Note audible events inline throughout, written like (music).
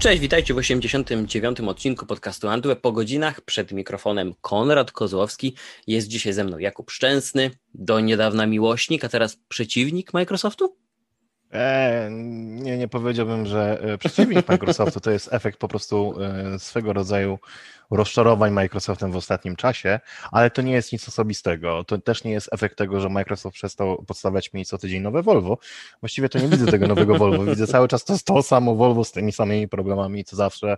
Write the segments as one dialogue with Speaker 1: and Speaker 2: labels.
Speaker 1: Cześć, witajcie w 89. odcinku podcastu Antweb po godzinach. Przed mikrofonem Konrad Kozłowski. Jest dzisiaj ze mną Jakub Szczęsny, do niedawna miłośnik, a teraz przeciwnik Microsoftu?
Speaker 2: E, nie, nie powiedziałbym, że e, przeciwnik Microsoftu to jest efekt po prostu e, swego rodzaju rozczarowań Microsoftem w ostatnim czasie, ale to nie jest nic osobistego. To też nie jest efekt tego, że Microsoft przestał podstawiać mi co tydzień nowe Volvo. Właściwie to nie widzę tego nowego Volvo. Widzę cały czas to, to samo Volvo z tymi samymi problemami, co zawsze.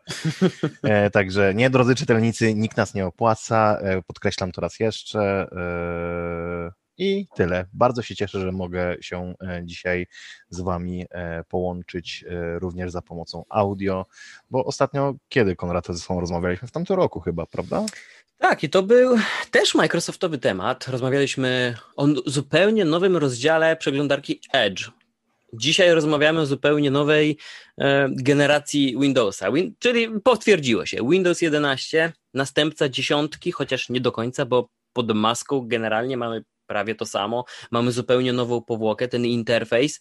Speaker 2: E, także nie, drodzy czytelnicy, nikt nas nie opłaca. E, podkreślam to raz jeszcze. E, i tyle. Bardzo się cieszę, że mogę się e, dzisiaj z Wami e, połączyć e, również za pomocą audio, bo ostatnio, kiedy Konrad ze sobą rozmawialiśmy? W tamtym roku chyba, prawda?
Speaker 1: Tak, i to był też Microsoftowy temat. Rozmawialiśmy o zupełnie nowym rozdziale przeglądarki Edge. Dzisiaj rozmawiamy o zupełnie nowej e, generacji Windowsa, Win czyli potwierdziło się. Windows 11, następca dziesiątki, chociaż nie do końca, bo pod maską generalnie mamy prawie to samo. Mamy zupełnie nową powłokę, ten interfejs,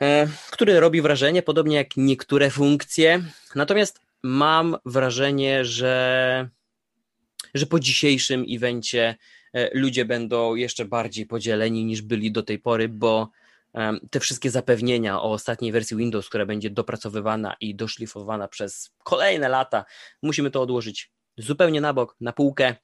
Speaker 1: e, który robi wrażenie, podobnie jak niektóre funkcje. Natomiast mam wrażenie, że, że po dzisiejszym evencie e, ludzie będą jeszcze bardziej podzieleni niż byli do tej pory, bo e, te wszystkie zapewnienia o ostatniej wersji Windows, która będzie dopracowywana i doszlifowana przez kolejne lata, musimy to odłożyć zupełnie na bok, na półkę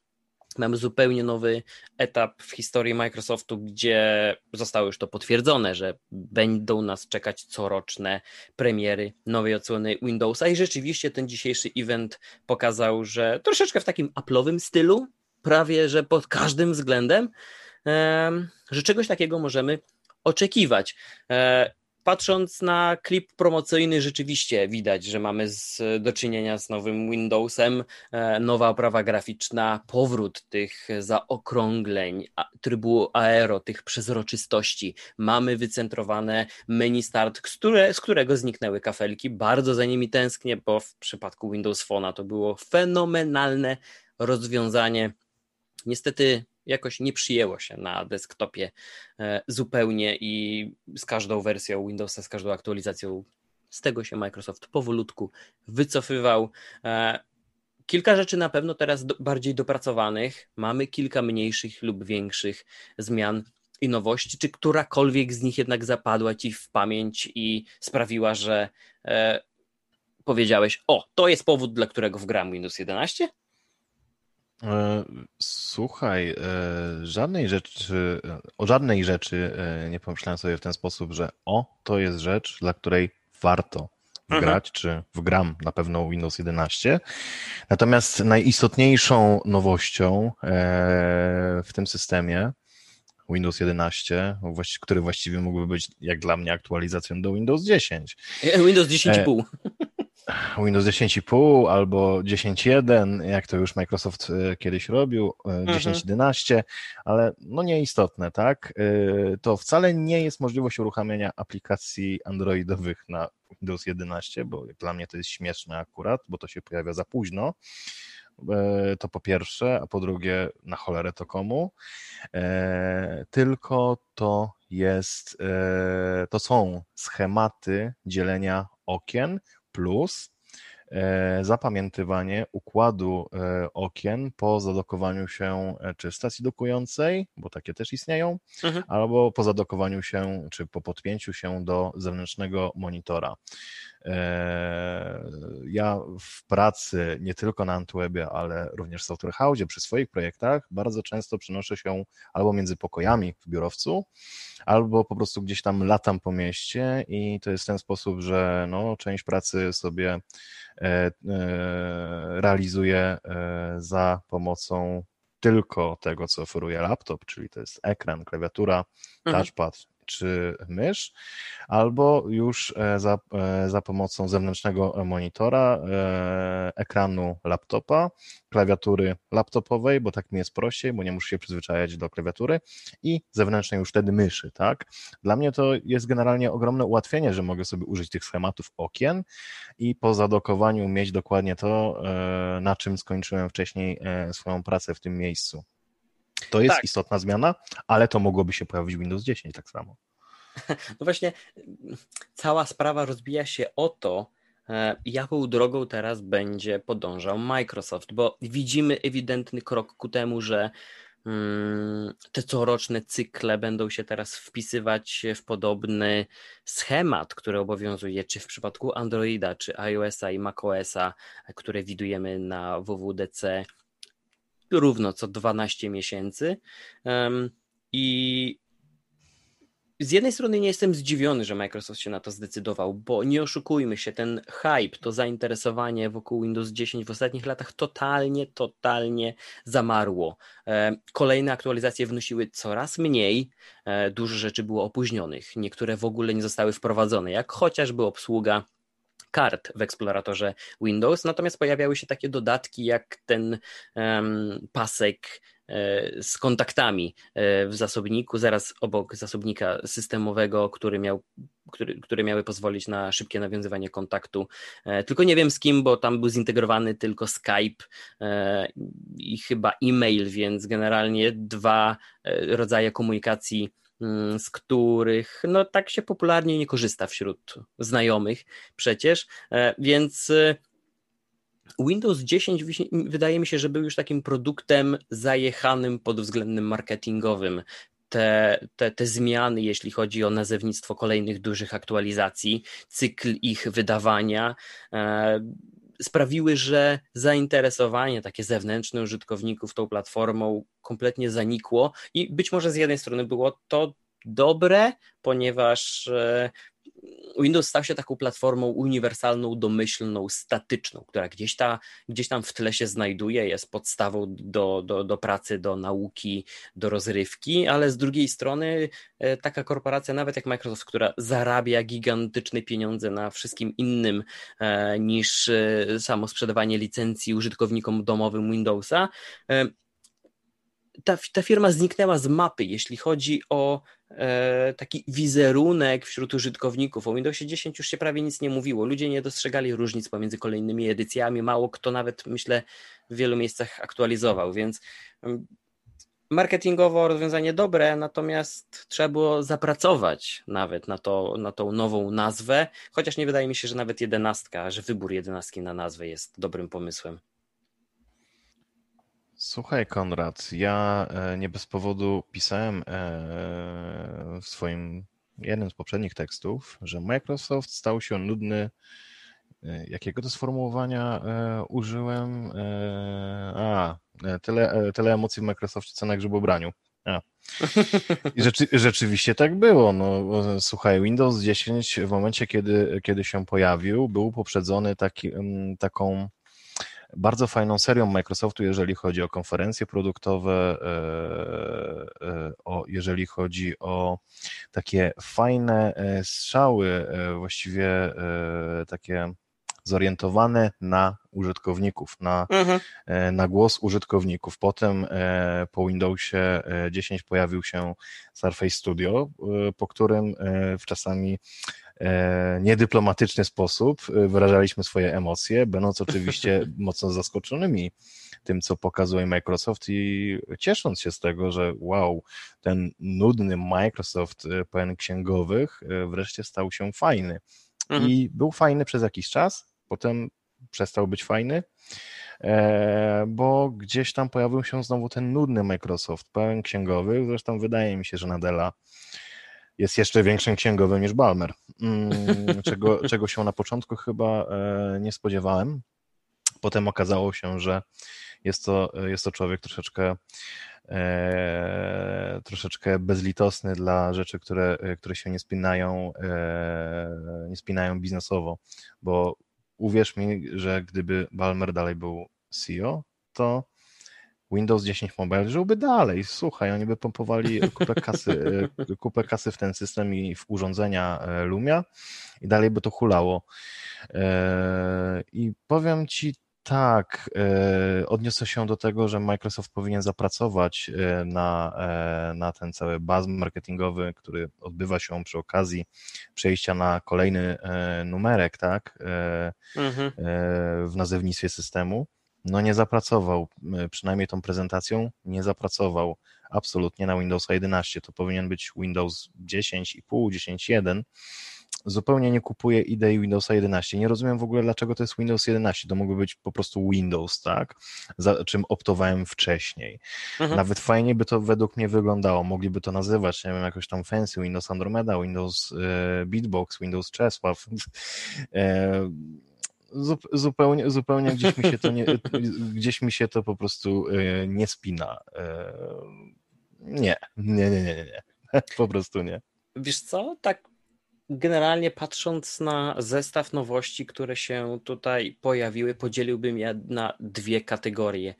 Speaker 1: Mamy zupełnie nowy etap w historii Microsoftu, gdzie zostało już to potwierdzone, że będą nas czekać coroczne premiery nowej odsłony Windowsa i rzeczywiście ten dzisiejszy event pokazał, że troszeczkę w takim Apple'owym stylu, prawie że pod każdym względem, że czegoś takiego możemy oczekiwać. Patrząc na klip promocyjny, rzeczywiście widać, że mamy z, do czynienia z nowym Windowsem, e, nowa oprawa graficzna, powrót tych zaokrągleń, trybu aero, tych przezroczystości. Mamy wycentrowane menu start, które, z którego zniknęły kafelki. Bardzo za nimi tęsknię, bo w przypadku Windows Phone'a to było fenomenalne rozwiązanie. Niestety jakoś nie przyjęło się na desktopie e, zupełnie i z każdą wersją Windowsa, z każdą aktualizacją z tego się Microsoft powolutku wycofywał. E, kilka rzeczy na pewno teraz bardziej dopracowanych. Mamy kilka mniejszych lub większych zmian i nowości. Czy którakolwiek z nich jednak zapadła ci w pamięć i sprawiła, że e, powiedziałeś: O, to jest powód, dla którego wgram Windows 11?
Speaker 2: E, słuchaj, e, żadnej rzeczy, o żadnej rzeczy e, nie pomyślałem sobie w ten sposób, że o, to jest rzecz, dla której warto wgrać, mhm. czy wgram na pewno Windows 11. Natomiast najistotniejszą nowością w tym systemie Windows 11, który właściwie mógłby być jak dla mnie aktualizacją do Windows 10.
Speaker 1: Windows 10,5.
Speaker 2: Windows 10.5 albo 10.1, jak to już Microsoft e, kiedyś robił, 10.11, e, mhm. ale no nieistotne, tak? E, to wcale nie jest możliwość uruchamiania aplikacji androidowych na Windows 11, bo dla mnie to jest śmieszne akurat, bo to się pojawia za późno. To po pierwsze, a po drugie, na cholerę to komu. Tylko to jest, to są schematy dzielenia okien plus e, zapamiętywanie układu e, okien po zadokowaniu się e, czy stacji dokującej, bo takie też istnieją, mhm. albo po zadokowaniu się czy po podpięciu się do zewnętrznego monitora. Ja w pracy nie tylko na Antwebie, ale również w Software House przy swoich projektach bardzo często przenoszę się albo między pokojami w biurowcu, albo po prostu gdzieś tam latam po mieście i to jest w ten sposób, że no, część pracy sobie e, e, realizuję e, za pomocą tylko tego, co oferuje laptop, czyli to jest ekran, klawiatura, mhm. Czy mysz, albo już e, za, e, za pomocą zewnętrznego monitora, e, ekranu laptopa, klawiatury laptopowej, bo tak mi jest prościej, bo nie muszę się przyzwyczajać do klawiatury i zewnętrznej już wtedy myszy, tak? Dla mnie to jest generalnie ogromne ułatwienie, że mogę sobie użyć tych schematów okien i po zadokowaniu mieć dokładnie to, na czym skończyłem wcześniej swoją pracę w tym miejscu. To jest tak. istotna zmiana, ale to mogłoby się pojawić w Windows 10 tak samo. (laughs)
Speaker 1: No właśnie, cała sprawa rozbija się o to, jaką drogą teraz będzie podążał Microsoft, bo widzimy ewidentny krok ku temu, że mm, te coroczne cykle będą się teraz wpisywać w podobny schemat, który obowiązuje czy w przypadku Androida, czy iOS-a i macOS-a, które widujemy na WWDC równo co 12 miesięcy. I z jednej strony nie jestem zdziwiony, że Microsoft się na to zdecydował, bo nie oszukujmy się, ten hype, to zainteresowanie wokół Windows 10 w ostatnich latach totalnie, totalnie zamarło. Kolejne aktualizacje wnosiły coraz mniej, e, dużo rzeczy było opóźnionych, niektóre w ogóle nie zostały wprowadzone, jak chociażby obsługa kart w eksploratorze Windows, natomiast pojawiały się takie dodatki jak ten um, pasek e, z kontaktami e, w zasobniku, zaraz obok zasobnika systemowego, który miał który, które miały pozwolić na szybkie nawiązywanie kontaktu. E, tylko nie wiem z kim, bo tam był zintegrowany tylko Skype i chyba e-mail, więc generalnie dwa rodzaje komunikacji z których no tak się popularnie nie korzysta wśród znajomych przecież, e, więc e, Windows 10 wydaje mi się, że był już takim produktem zajechanym pod względem marketingowym. Te, te, te zmiany, jeśli chodzi o nazewnictwo kolejnych dużych aktualizacji, cykl ich wydawania, e, sprawiły, że zainteresowanie takie zewnętrzne użytkowników tą platformą kompletnie zanikło i być może z jednej strony było to dobre, ponieważ e, Windows stał się taką platformą uniwersalną, domyślną, statyczną, która gdzieś, ta, gdzieś tam w tle się znajduje, jest podstawą do, do, do pracy, do nauki, do rozrywki, ale z drugiej strony e, taka korporacja, nawet jak Microsoft, która zarabia gigantyczne pieniądze na wszystkim innym e, niż samo sprzedawanie licencji użytkownikom domowym Windowsa, ta, ta firma zniknęła z mapy, jeśli chodzi o e, taki wizerunek wśród użytkowników. O Windowsie 10 już się prawie nic nie mówiło. Ludzie nie dostrzegali różnic pomiędzy kolejnymi edycjami. Mało kto nawet, myślę, w wielu miejscach aktualizował, więc mm, marketingowo rozwiązanie dobre, natomiast trzeba było zapracować nawet na, to, na tą nową nazwę, chociaż nie wydaje mi się, że nawet jedenastka, że wybór jedenastki na nazwę jest dobrym pomysłem.
Speaker 2: Słuchaj, Konrad, ja e, nie bez powodu pisałem e, w swoim jednym z poprzednich tekstów, że Microsoft stał się nudny. E, jakiego to sformułowania użyłem? A, tyle, tyle emocji w Microsoftie, co na grzybobraniu. A. I rzeczy, rzeczywiście tak było. No, słuchaj, Windows 10 w momencie, kiedy, kiedy się pojawił, był poprzedzony taki, taką bardzo fajną serią Microsoftu, jeżeli chodzi o konferencje produktowe, e, e, o, jeżeli chodzi o takie fajne e, strzały, właściwie takie zorientowane na użytkowników, na, mhm. na głos użytkowników. Potem po Windowsie 10 pojawił się Surface Studio, po którym czasami niedyplomatyczny sposób e, wyrażaliśmy swoje emocje, będąc oczywiście (laughs) mocno zaskoczonymi tym, co pokazuje Microsoft i ciesząc się z tego, że wow, ten nudny Microsoft e, pełen księgowych wreszcie stał się fajny. Mhm. I był fajny przez jakiś czas, potem przestał być fajny, bo gdzieś tam pojawił się znowu ten nudny Microsoft pełen księgowych, zresztą wydaje mi się, że Nadella jest jeszcze większym księgowym niż Balmer, mm, czego, (laughs) czego się na początku chyba e, nie spodziewałem. Potem okazało się, że jest to, jest to człowiek troszeczkę e, troszeczkę bezlitosny dla rzeczy, które, które się nie spinają, e, nie spinają biznesowo, bo uwierz mi, że gdyby Balmer dalej był CEO, to Windows 10 Mobile żyłby dalej. Słuchaj, oni by pompowali kupę kasy, e, kupę kasy w ten system i w urządzenia e, Lumia i dalej by to hulało. E, I powiem Ci tak, odniosę się do tego, że Microsoft powinien zapracować na, na ten cały baz marketingowy, który odbywa się przy okazji przejścia na kolejny numerek, tak, mhm. w nazewnictwie systemu no nie zapracował, e, przynajmniej tą prezentacją nie zapracował absolutnie na Windowsa 11. To powinien być Windows 10,5, 10.1 zupełnie nie kupuję idei Windowsa 11. Nie rozumiem w ogóle, dlaczego to jest Windows 11. To mógłby być po prostu Windows, tak? Za czym optowałem wcześniej. Mhm. Nawet fajnie by to według mnie wyglądało. Mogliby to nazywać, nie wiem, jakoś tam fancy, Windows Andromeda, Windows e, Beatbox, Windows Czesław. (laughs) E, zupełnie, zupełnie gdzieś mi się to nie, (laughs) gdzieś mi się to po prostu e, nie spina. E, nie, nie, nie, nie, nie. (laughs) Po prostu nie.
Speaker 1: Wiesz co, tak generalnie patrząc na zestaw nowości, które się tutaj pojawiły, podzieliłbym je na dwie kategorie.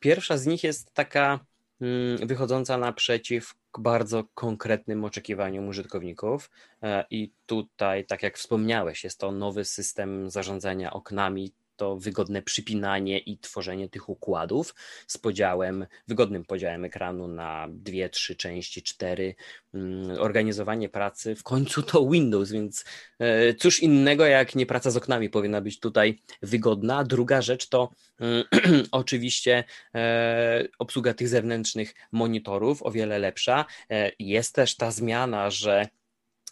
Speaker 1: Pierwsza z nich jest taka mm, wychodząca naprzeciw bardzo konkretnym oczekiwaniom użytkowników. E, I tutaj, tak jak wspomniałeś, jest to nowy system zarządzania oknami, to wygodne przypinanie i tworzenie tych układów z podziałem, wygodnym podziałem ekranu na dwie, trzy części, cztery, mm, organizowanie pracy, w końcu to Windows, więc e, cóż innego jak nie praca z oknami powinna być tutaj wygodna. Druga rzecz to mm, (clears throat) oczywiście e, obsługa tych zewnętrznych monitorów, o wiele lepsza. E, jest też ta zmiana, że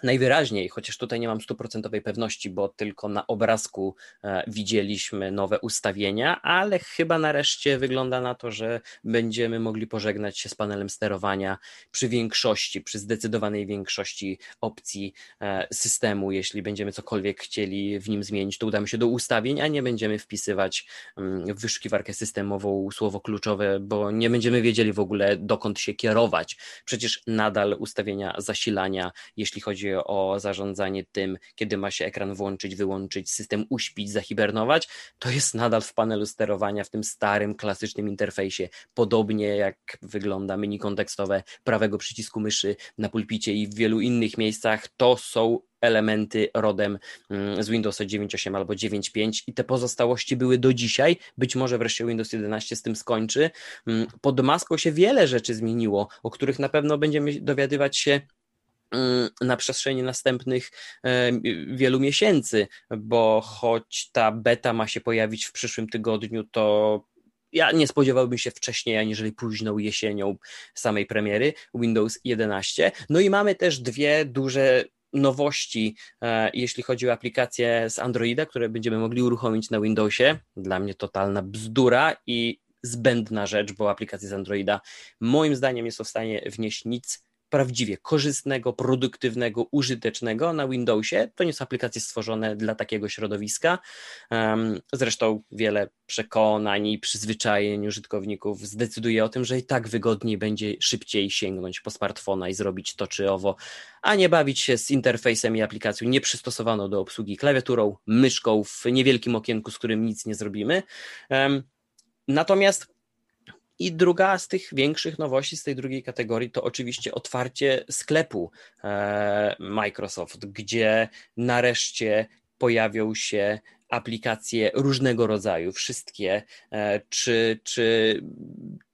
Speaker 1: Najwyraźniej, chociaż tutaj nie mam stuprocentowej pewności, bo tylko na obrazku e, widzieliśmy nowe ustawienia, ale chyba nareszcie wygląda na to, że będziemy mogli pożegnać się z panelem sterowania przy większości, przy zdecydowanej większości opcji e, systemu. Jeśli będziemy cokolwiek chcieli w nim zmienić, to udamy się do ustawień, a nie będziemy wpisywać mm, w wyszukiwarkę systemową słowo kluczowe, bo nie będziemy wiedzieli w ogóle dokąd się kierować. Przecież nadal ustawienia zasilania, jeśli chodzi o zarządzanie tym, kiedy ma się ekran włączyć, wyłączyć, system uśpić, zahibernować, to jest nadal w panelu sterowania, w tym starym, klasycznym interfejsie. Podobnie jak wygląda menu kontekstowe prawego przycisku myszy na pulpicie i w wielu innych miejscach, to są elementy rodem mm, z Windowsa 9.8 albo 9.5 i te pozostałości były do dzisiaj. Być może wreszcie Windows 11 z tym skończy. Mm, pod maską się wiele rzeczy zmieniło, o których na pewno będziemy dowiadywać się na przestrzeni następnych e, wielu miesięcy, bo choć ta beta ma się pojawić w przyszłym tygodniu, to ja nie spodziewałbym się wcześniej, aniżeli późną jesienią samej premiery Windows 11. No i mamy też dwie duże nowości, e, jeśli chodzi o aplikacje z Androida, które będziemy mogli uruchomić na Windowsie. Dla mnie totalna bzdura i zbędna rzecz, bo aplikacje z Androida moim zdaniem nie są w stanie wnieść nic prawdziwie korzystnego, produktywnego, użytecznego na Windowsie. To nie są aplikacje stworzone dla takiego środowiska. Zresztą wiele przekonań i przyzwyczajeń użytkowników zdecyduje o tym, że i tak wygodniej będzie szybciej sięgnąć po smartfona i zrobić to czy owo, a nie bawić się z interfejsem i aplikacją nieprzystosowaną do obsługi klawiaturą, myszką w niewielkim okienku, z którym nic nie zrobimy. Natomiast i druga z tych większych nowości z tej drugiej kategorii to oczywiście otwarcie sklepu e, Microsoft, gdzie nareszcie pojawią się aplikacje różnego rodzaju, wszystkie, e, czy, czy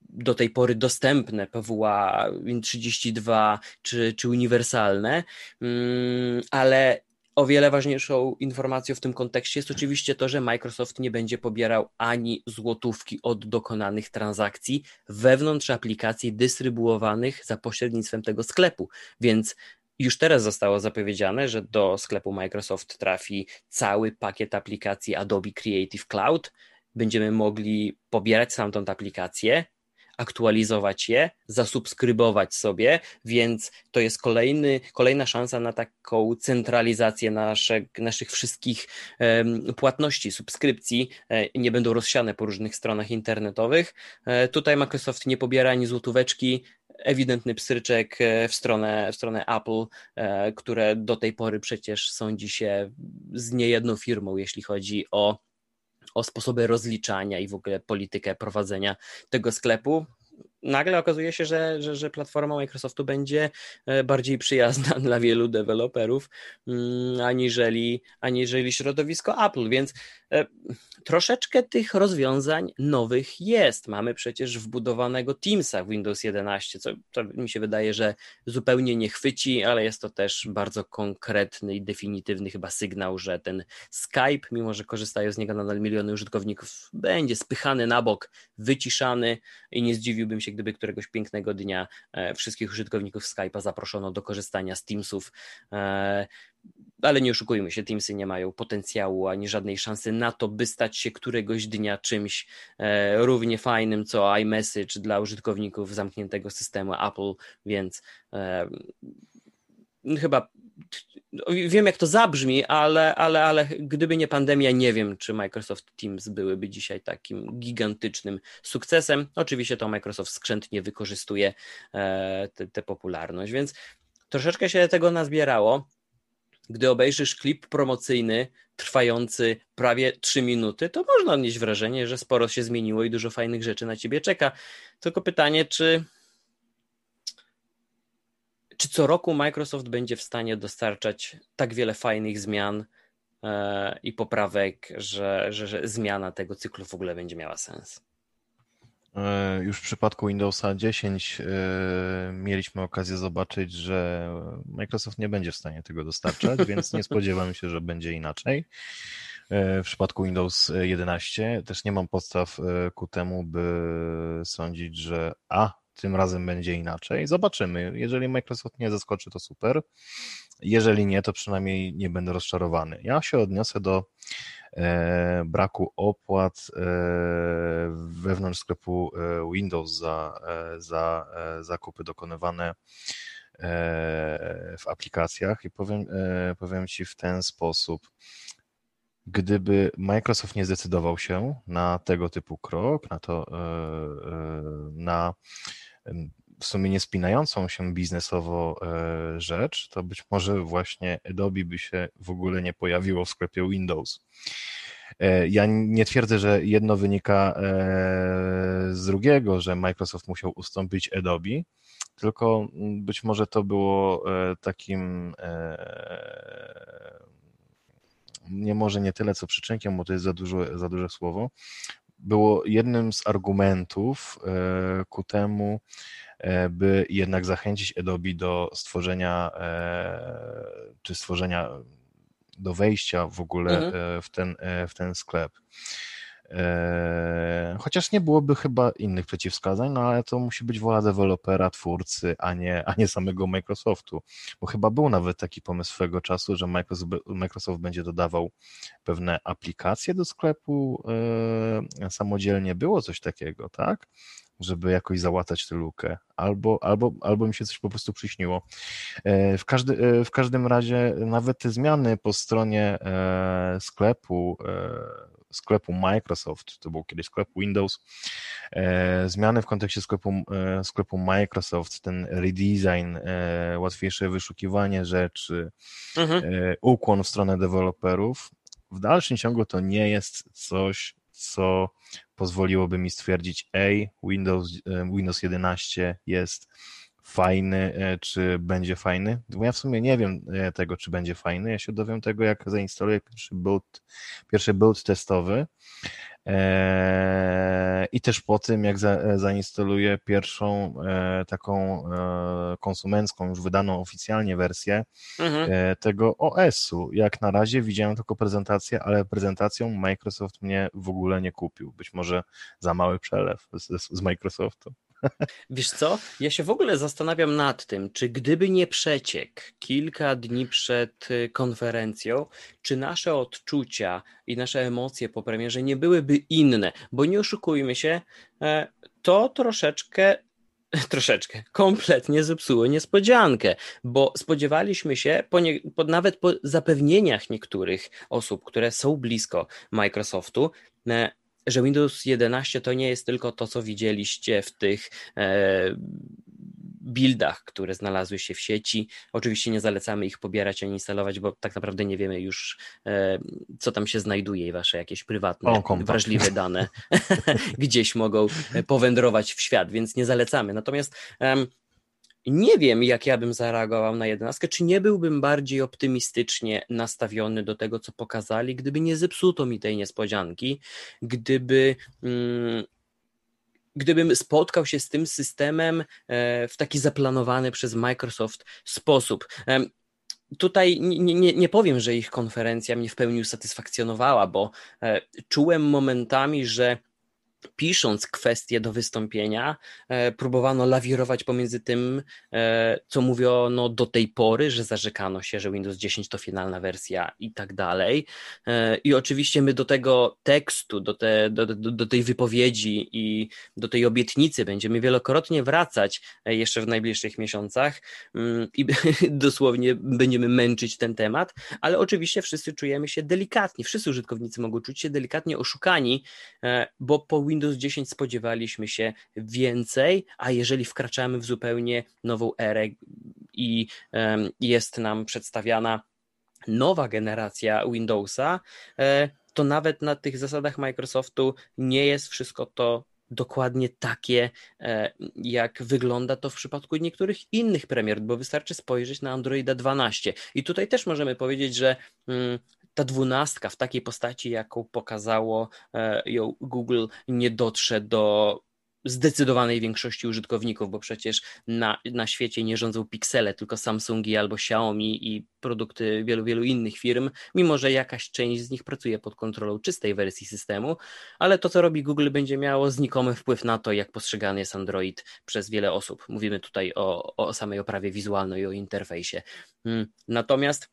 Speaker 1: do tej pory dostępne PWA Win32 czy, czy uniwersalne, mm, ale o wiele ważniejszą informacją w tym kontekście jest oczywiście to, że Microsoft nie będzie pobierał ani złotówki od dokonanych transakcji wewnątrz aplikacji dystrybuowanych za pośrednictwem tego sklepu. Więc już teraz zostało zapowiedziane, że do sklepu Microsoft trafi cały pakiet aplikacji Adobe Creative Cloud. Będziemy mogli pobierać stamtąd aplikację, aktualizować je, zasubskrybować sobie, więc to jest kolejny, kolejna szansa na taką centralizację naszych wszystkich um, płatności, subskrypcji. E, nie będą rozsiane po różnych stronach internetowych. E, tutaj Microsoft nie pobiera ani złotóweczki, ewidentny pstryczek e, w stronę, w stronę Apple, które do tej pory przecież sądzi się z niejedną firmą, jeśli chodzi o o sposoby rozliczania i w ogóle politykę prowadzenia tego sklepu nagle okazuje się, że, że, że, platforma Microsoftu będzie e, bardziej przyjazna (laughs) dla wielu deweloperów mm, aniżeli, aniżeli środowisko Apple, więc e, troszeczkę tych rozwiązań nowych jest. Mamy przecież wbudowanego Teamsa w Windows 11, co to mi się wydaje, że zupełnie nie chwyci, ale jest to też bardzo konkretny i definitywny chyba sygnał, że ten Skype, mimo że korzystają z niego nadal miliony użytkowników, będzie spychany na bok, wyciszany i nie zdziwiłbym się, gdyby któregoś pięknego dnia e, wszystkich użytkowników Skype'a zaproszono do korzystania z Teamsów. E, ale nie oszukujmy się, Teamsy nie mają potencjału ani żadnej szansy na to, by stać się któregoś dnia czymś e, równie fajnym co iMessage dla użytkowników zamkniętego systemu Apple, więc chyba wiem jak to zabrzmi, ale, ale, ale gdyby nie pandemia, nie wiem, czy Microsoft Teams byłyby dzisiaj takim gigantycznym sukcesem. Oczywiście to Microsoft skrzętnie wykorzystuje e, tę popularność, więc troszeczkę się tego nazbierało. Gdy obejrzysz klip promocyjny trwający prawie 3 minuty, to można odnieść wrażenie, że sporo się zmieniło i dużo fajnych rzeczy na ciebie czeka. Tylko pytanie, czy czy co roku Microsoft będzie w stanie dostarczać tak wiele fajnych zmian e, i poprawek, że, że, że zmiana tego cyklu w ogóle będzie miała sens?
Speaker 2: E, już w przypadku Windowsa 10 e, mieliśmy okazję zobaczyć, że Microsoft nie będzie w stanie tego dostarczać, (laughs) więc nie spodziewam się, że będzie inaczej. W przypadku Windows 11 też nie mam podstaw ku temu, by sądzić, że a, tym razem będzie inaczej. Zobaczymy. Jeżeli Microsoft nie zaskoczy, to super. Jeżeli nie, to przynajmniej nie będę rozczarowany. Ja się odniosę do e, braku opłat e, wewnątrz sklepu e, Windows za, e, za e, zakupy dokonywane e, w aplikacjach i powiem, powiem Ci w ten sposób. Gdyby Microsoft nie zdecydował się na tego typu krok, na to, na w sumie nie spinającą się biznesowo e, rzecz, to być może właśnie Adobe by się w ogóle nie pojawiło w sklepie Windows. E, ja nie twierdzę, że jedno wynika e, z drugiego, że Microsoft musiał ustąpić Adobe, tylko być może to było takim nie może nie tyle co przyczynkiem, bo to jest za, dużo, za duże słowo, było jednym z argumentów e, ku temu, e, by jednak zachęcić Adobe do stworzenia, e, czy stworzenia, do wejścia w ogóle mhm. w, ten, w ten sklep. Eee, chociaż nie byłoby chyba innych przeciwwskazań, no ale to musi być wola dewelopera, twórcy, a nie, a nie samego Microsoftu. Bo chyba był nawet taki pomysł swego czasu, że Microsoft, będzie dodawał pewne aplikacje do sklepu e, samodzielnie. Było coś takiego, tak? żeby jakoś załatać tę lukę, albo, albo, albo mi się coś po prostu przyśniło. E, w, każdy, w każdym razie nawet te zmiany po stronie sklepu sklepu Microsoft, to był kiedyś sklep Windows, e, zmiany w kontekście sklepu, e, sklepu Microsoft, ten redesign, e, łatwiejsze wyszukiwanie rzeczy, mhm. ukłon w stronę deweloperów, w dalszym ciągu to nie jest coś, co pozwoliłoby mi stwierdzić, ej, Windows, Windows 11 jest fajny, e, czy będzie fajny, bo ja w sumie nie wiem e, tego, czy będzie fajny, ja się dowiem tego, jak zainstaluję pierwszy build, pierwszy build testowy e, i też po tym, jak zainstaluję pierwszą taką konsumencką, już wydaną oficjalnie wersję mhm. tego OS-u. Jak na razie widziałem tylko prezentację, ale prezentacją Microsoft mnie w ogóle nie kupił. Być może za mały przelew z, z Microsoftu.
Speaker 1: Wiesz co? Ja się w ogóle zastanawiam nad tym, czy gdyby nie przeciek kilka dni przed y, konferencją, czy nasze odczucia i nasze emocje po premierze nie byłyby inne, bo nie oszukujmy się, e, to troszeczkę (laughs) troszeczkę, kompletnie zepsuło niespodziankę, bo spodziewaliśmy się, po nie, po, nawet po zapewnieniach niektórych osób, które są blisko Microsoftu, e, że Windows 11 to nie jest tylko to, co widzieliście w tych e, buildach, które znalazły się w sieci. Oczywiście nie zalecamy ich pobierać ani instalować, bo tak naprawdę nie wiemy już, e, co tam się znajduje i wasze jakieś prywatne, o, wrażliwe dane (laughs) gdzieś mogą powędrować w świat, więc nie zalecamy. Natomiast nie wiem, jak ja bym zareagował na jedenastkę, czy nie byłbym bardziej optymistycznie nastawiony do tego, co pokazali, gdyby nie zepsuto mi tej niespodzianki, gdyby. Mm, gdybym spotkał się z tym systemem e, w taki zaplanowany przez Microsoft sposób. Tutaj nie, nie, nie, powiem, że ich konferencja mnie w pełni usatysfakcjonowała, bo e, czułem momentami, że pisząc kwestie do wystąpienia, e, próbowano lawirować pomiędzy tym, e, co mówiono do tej pory, że zarzekano się, że Windows 10 to finalna wersja i tak dalej. E, I oczywiście my do tego tekstu, do, te, do, do, do tej wypowiedzi i do tej obietnicy będziemy wielokrotnie wracać jeszcze w najbliższych miesiącach mm, i (laughs) dosłownie będziemy męczyć ten temat, ale oczywiście wszyscy czujemy się delikatnie, wszyscy użytkownicy mogą czuć się delikatnie oszukani, bo po Windows 10 spodziewaliśmy się więcej, a jeżeli wkraczamy w zupełnie nową erę i jest nam przedstawiana nowa generacja Windowsa, e, to nawet na tych zasadach Microsoftu nie jest wszystko to dokładnie takie, e, jak wygląda to w przypadku niektórych innych premier, bo wystarczy spojrzeć na Androida 12. I tutaj też możemy powiedzieć, że mm, ta dwunastka w takiej postaci, jaką pokazało e, ją Google, nie dotrze do zdecydowanej większości użytkowników, bo przecież na, na świecie nie rządzą piksele, tylko Samsungi albo Xiaomi i produkty wielu, wielu innych firm, mimo że jakaś część z nich pracuje pod kontrolą czystej wersji systemu, ale to, co robi Google, będzie miało znikomy wpływ na to, jak postrzegany jest Android przez wiele osób. Mówimy tutaj o, o samej oprawie wizualnej o interfejsie. Hmm, natomiast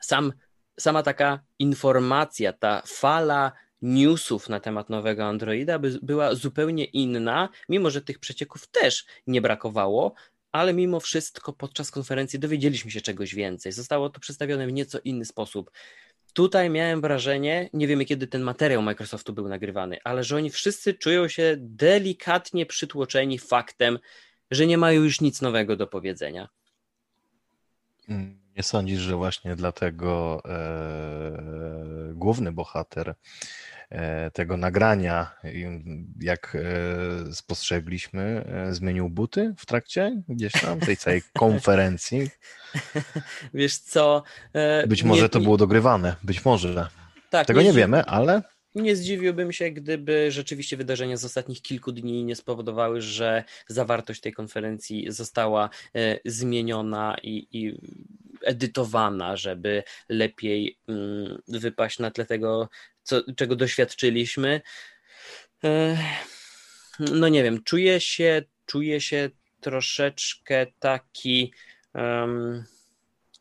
Speaker 1: sam sama taka informacja, ta fala newsów na temat nowego Androida by była zupełnie inna, mimo że tych przecieków też nie brakowało, ale mimo wszystko podczas konferencji dowiedzieliśmy się czegoś więcej. Zostało to przedstawione w nieco inny sposób. Tutaj miałem wrażenie, nie wiemy kiedy ten materiał Microsoftu był nagrywany, ale że oni wszyscy czują się delikatnie przytłoczeni faktem, że nie mają już nic nowego do powiedzenia.
Speaker 2: Hmm. Nie sądzisz, że właśnie dlatego e, główny bohater e, tego nagrania, jak e, spostrzegliśmy, e, zmienił buty w trakcie gdzieś tam tej całej (laughs) konferencji?
Speaker 1: Wiesz co?
Speaker 2: E, być może nie, to było dogrywane, być może. Tak, Tego nie, nie wiemy, ale
Speaker 1: nie zdziwiłbym się, gdyby rzeczywiście wydarzenia z ostatnich kilku dni nie spowodowały, że zawartość tej konferencji została e, zmieniona i, i edytowana, żeby lepiej mm, wypaść na tle tego, co, czego doświadczyliśmy. No nie wiem, czuję się, czuję się troszeczkę taki. Um,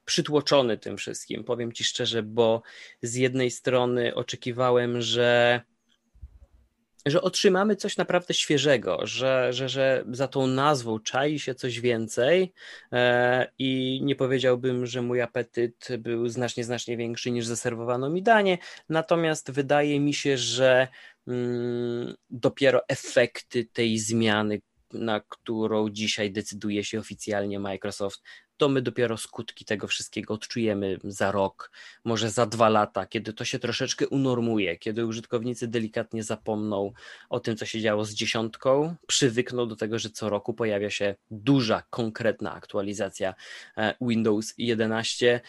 Speaker 1: przytłoczony tym wszystkim, powiem Ci szczerze, bo z jednej strony oczekiwałem, że że otrzymamy coś naprawdę świeżego, że, że, że za tą nazwą czai się coś więcej e, i nie powiedziałbym, że mój apetyt był znacznie, znacznie większy niż zaserwowano mi danie, natomiast wydaje mi się, że mm, dopiero efekty tej zmiany, na którą dzisiaj decyduje się oficjalnie Microsoft, to my dopiero skutki tego wszystkiego odczujemy za rok, może za dwa lata, kiedy to się troszeczkę unormuje, kiedy użytkownicy delikatnie zapomną o tym, co się działo z dziesiątką, przywykną do tego, że co roku pojawia się duża, konkretna aktualizacja e, Windows 11,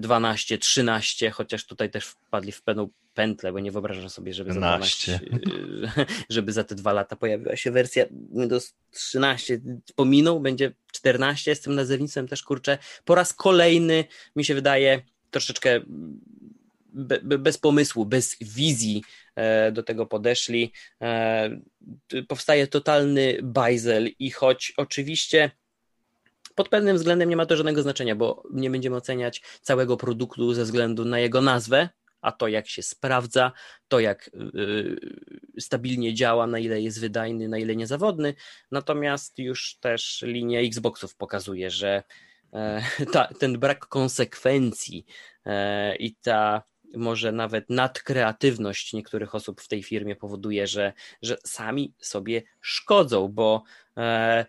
Speaker 1: 12, 13, chociaż tutaj też wpadli w pewną pętlę, bo nie wyobrażam sobie, żeby za, 12, (laughs) żeby za te dwa lata pojawiła się wersja Windows 13. Pominął, będzie 14 z tym nazewnictwem też kurczę. Po raz kolejny mi się wydaje troszeczkę be, be, bez pomysłu, bez wizji e, do tego podeszli. E, powstaje totalny bajzel i choć oczywiście pod pewnym względem nie ma to żadnego znaczenia, bo nie będziemy oceniać całego produktu ze względu na jego nazwę, a to jak się sprawdza, to jak y, stabilnie działa, na ile jest wydajny, na ile niezawodny. Natomiast już też linia Xboxów pokazuje, że e, (laughs) ta, ten brak konsekwencji e, i ta może nawet nadkreatywność niektórych osób w tej firmie powoduje, że, że sami sobie szkodzą, bo e,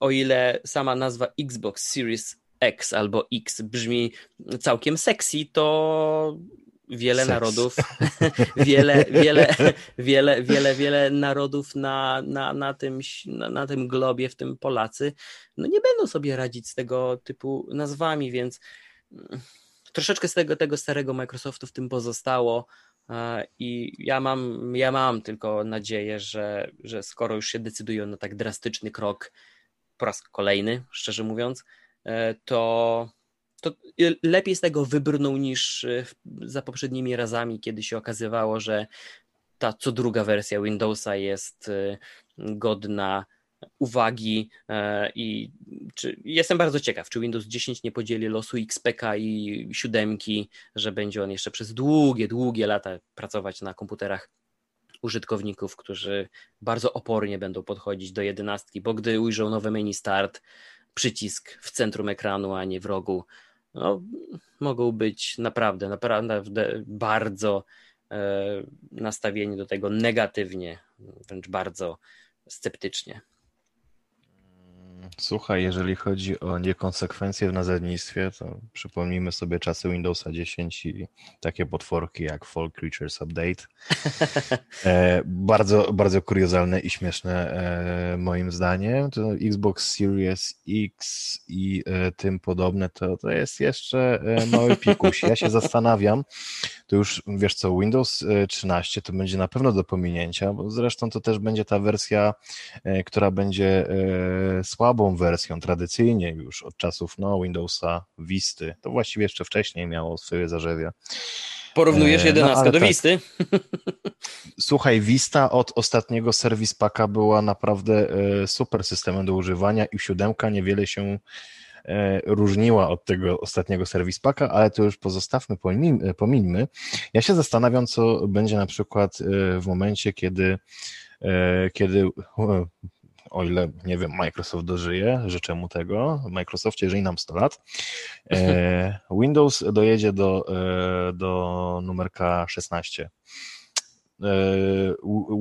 Speaker 1: o ile sama nazwa Xbox Series X albo X brzmi całkiem sexy, to wiele Seks. narodów, (laughs) wiele, wiele, wiele, wiele, wiele narodów na, na, na, tym, na, na tym globie, w tym Polacy, no nie będą sobie radzić z tego typu nazwami, więc mm, troszeczkę z tego, tego starego Microsoftu w tym pozostało. I ja mam, ja mam tylko nadzieję, że, że skoro już się decydują na tak drastyczny krok po raz kolejny, szczerze mówiąc, e, to, to lepiej z tego wybrnął niż e, za poprzednimi razami, kiedy się okazywało, że ta co druga wersja Windowsa jest godna uwagi i czy, jestem bardzo ciekaw, czy Windows 10 nie podzieli losu XPK i siódemki, że będzie on jeszcze przez długie, długie lata pracować na komputerach użytkowników, którzy bardzo opornie będą podchodzić do jedenastki, bo gdy ujrzą nowe menu start, przycisk w centrum ekranu, a nie w rogu, no, mogą być naprawdę, naprawdę bardzo e, nastawieni do tego negatywnie, wręcz bardzo sceptycznie.
Speaker 2: Słuchaj, jeżeli chodzi o niekonsekwencje w nazewnictwie, to przypomnijmy sobie czasy Windowsa 10 i takie potworki jak Fall Creatures Update. (laughs) E, bardzo, bardzo kuriozalne i śmieszne e, moim zdaniem. To Xbox Series X i e, tym podobne to, to jest jeszcze e, mały pikuś. Ja się zastanawiam, to już wiesz co, Windows 13 e, to będzie na pewno do pominięcia, bo zresztą to też będzie ta wersja, e, która będzie słabą wersją, tradycyjnie już od czasów no, Windowsa Visty. To właściwie jeszcze wcześniej miało swoje zarzewie.
Speaker 1: Porównujesz 11 no, do tak. Visty? (laughs)
Speaker 2: Słuchaj, Vista od ostatniego serwis paka była naprawdę super systemem do używania i siódemka niewiele się E, różniła od tego ostatniego serwis paka, ale to już pozostawmy, pomińmy. Ja się zastanawiam, co będzie na przykład e, w momencie, kiedy, e, kiedy o ile, nie wiem, Microsoft dożyje, życzę mu tego, Microsoftie żyje nam 100 lat, (laughs) Windows dojedzie do, do numerka 16. E,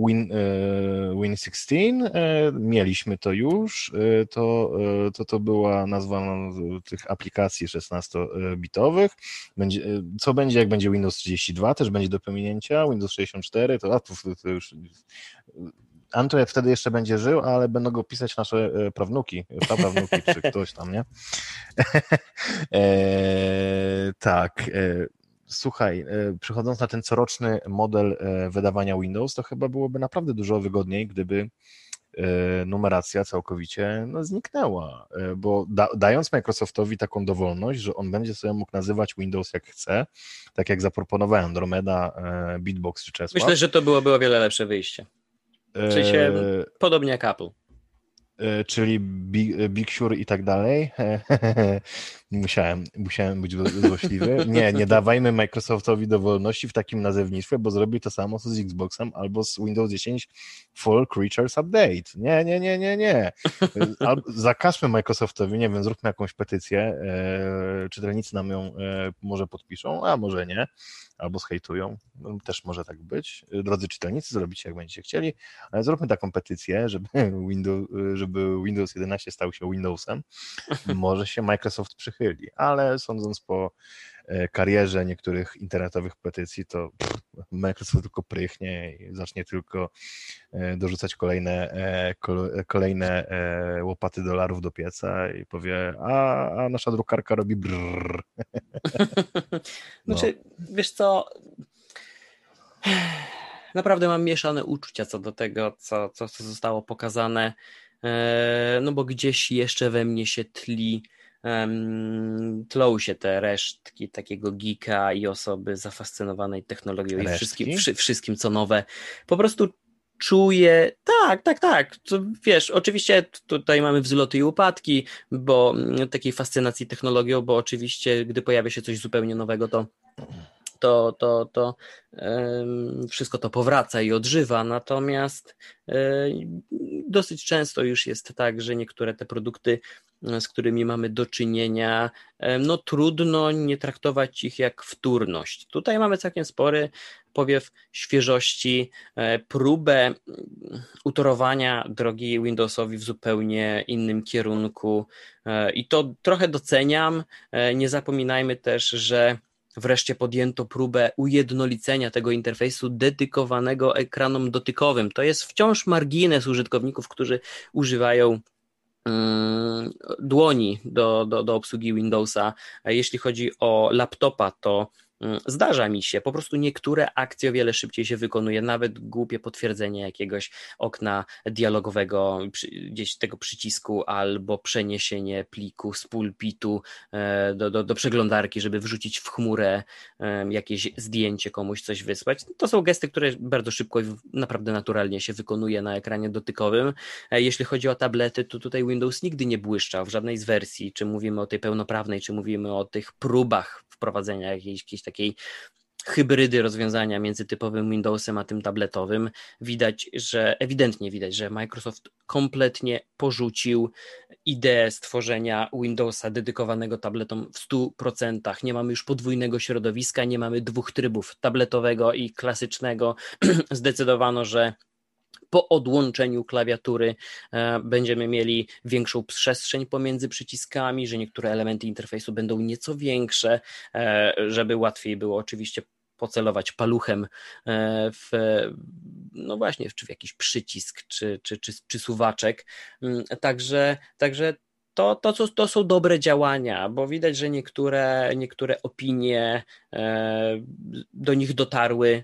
Speaker 2: Win, e, Win 16, e, mieliśmy to już, to, to, to była nazwa tych aplikacji 16-bitowych. Będzie, co będzie, jak będzie Windows 32, też będzie do pominięcia, Windows 64, to, a, to, to już Android wtedy jeszcze będzie żył, ale będą go pisać nasze prawnuki, prawnuki czy (laughs) ktoś tam, nie? (laughs) e, tak. E, słuchaj, e, przechodząc na ten coroczny model e, wydawania Windows, to chyba byłoby naprawdę dużo wygodniej, gdyby e, numeracja całkowicie no, zniknęła, bo da, dając Microsoftowi taką dowolność, że on będzie sobie mógł nazywać Windows jak chce, tak jak zaproponowałem Andromeda, Beatbox czy Czesław.
Speaker 1: Myślę, że to byłoby o wiele lepsze wyjście. W sensie, podobnie jak Apple.
Speaker 2: E, czyli Big, Big Sur i tak dalej. (laughs) musiałem, musiałem być złośliwy. Nie, nie dawajmy Microsoftowi dowolności w takim nazewnictwie, bo zrobi to samo co z Xboxem albo z Windows 10 Full Creatures Update. Nie, nie, nie, nie, nie. Zakażmy Microsoftowi, nie wiem, zróbmy jakąś petycję, e, czytelnicy nam ją e, może podpiszą, a może nie albo zhejtują, no, też może tak być. Drodzy czytelnicy, zrobicie jak będziecie chcieli, ale zróbmy taką petycję, żeby (laughs) Windows, żeby Windows 11 stał się Windowsem. Może się Microsoft przychyli, ale sądząc po e, karierze niektórych internetowych petycji, to Microsoft tylko prychnie i zacznie tylko e, dorzucać kolejne, e, kolejne łopaty dolarów do pieca i powie, a, a nasza drukarka robi brrr. (laughs)
Speaker 1: No. Znaczy, wiesz co, naprawdę mam mieszane uczucia co do tego, co, co, co zostało pokazane, no bo gdzieś jeszcze we mnie się tli um, tlą się te resztki takiego geeka i osoby zafascynowanej technologią resztki? i wszystkim, wszystkim, co nowe. Po prostu czuję, tak, tak, tak, wiesz, oczywiście tutaj mamy wzloty i upadki, bo mm, takiej fascynacji technologią, bo oczywiście gdy pojawia się coś zupełnie nowego, to to, to, to wszystko to powraca i odżywa, natomiast dosyć często już jest tak, że niektóre te produkty, z którymi mamy do czynienia, no trudno nie traktować ich jak wtórność. Tutaj mamy całkiem spory powiew świeżości, e, próbę mm, utorowania drogi Windowsowi w zupełnie innym kierunku e, i to trochę doceniam. E, nie zapominajmy też, że Wreszcie podjęto próbę ujednolicenia tego interfejsu dedykowanego ekranom dotykowym. To jest wciąż margines użytkowników, którzy używają dłoni do, do, do obsługi Windowsa. Jeśli chodzi o laptopa, to zdarza mi się, po prostu niektóre akcje o wiele szybciej się wykonuje, nawet głupie potwierdzenie jakiegoś okna dialogowego, gdzieś tego przycisku, albo przeniesienie pliku z pulpitu e, do, do, do przeglądarki, żeby wrzucić w chmurę jakieś zdjęcie, komuś coś wysłać. To są gesty, które bardzo szybko i naprawdę naturalnie się wykonuje na ekranie dotykowym. E, jeśli chodzi o tablety, to tutaj Windows nigdy nie błyszczał w żadnej z wersji, czy mówimy o tej pełnoprawnej, czy mówimy o tych próbach wprowadzenia jakiejś, jakiejś takiej hybrydy rozwiązania między typowym Windowsem a tym tabletowym. Widać, że ewidentnie widać, że Microsoft kompletnie porzucił ideę stworzenia Windowsa dedykowanego tabletom w 100%. Nie mamy już podwójnego środowiska, nie mamy dwóch trybów, tabletowego i klasycznego. (clears throat) Zdecydowano, że po odłączeniu klawiatury e, będziemy mieli większą przestrzeń pomiędzy przyciskami, że niektóre elementy interfejsu będą nieco większe, e, żeby łatwiej było oczywiście pocelować paluchem e, w, no właśnie, czy w jakiś przycisk, czy, czy, czy, czy suwaczek. Mm, także, także to, to, to, to są dobre działania, bo widać, że niektóre, niektóre opinie do nich dotarły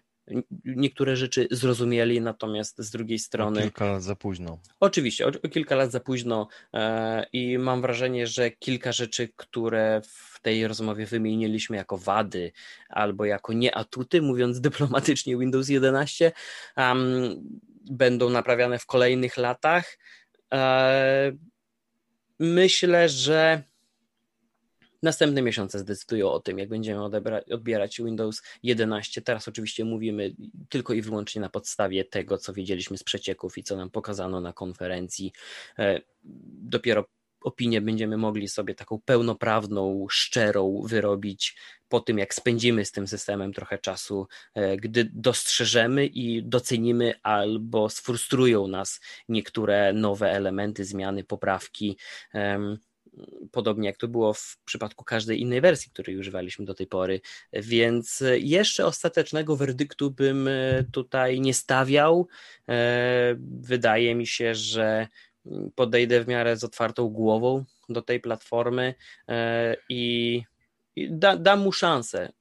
Speaker 1: niektóre rzeczy zrozumieli, natomiast z drugiej strony.
Speaker 2: O kilka lat za późno.
Speaker 1: Oczywiście, o, o kilka lat za późno e, i mam wrażenie, że kilka rzeczy, które w tej rozmowie wymieniliśmy jako wady albo jako nieatuty, mówiąc (laughs) dyplomatycznie Windows 11, um, będą naprawiane w kolejnych latach. E, myślę, że Następne miesiące zdecydują o tym, jak będziemy odbierać Windows 11. Teraz oczywiście mówimy tylko i wyłącznie na podstawie tego, co wiedzieliśmy z przecieków i co nam pokazano na konferencji. E, dopiero opinię będziemy mogli sobie taką pełnoprawną, szczerą wyrobić po tym, jak spędzimy z tym systemem trochę czasu, e, gdy dostrzeżemy i docenimy albo sfrustrują nas niektóre nowe elementy, zmiany, poprawki podobnie jak to było w przypadku każdej innej wersji, której używaliśmy do tej pory. Więc jeszcze ostatecznego werdyktu bym e, tutaj nie stawiał. E, wydaje mi się, że podejdę w miarę z otwartą głową do tej platformy e, i, da, dam mu szansę.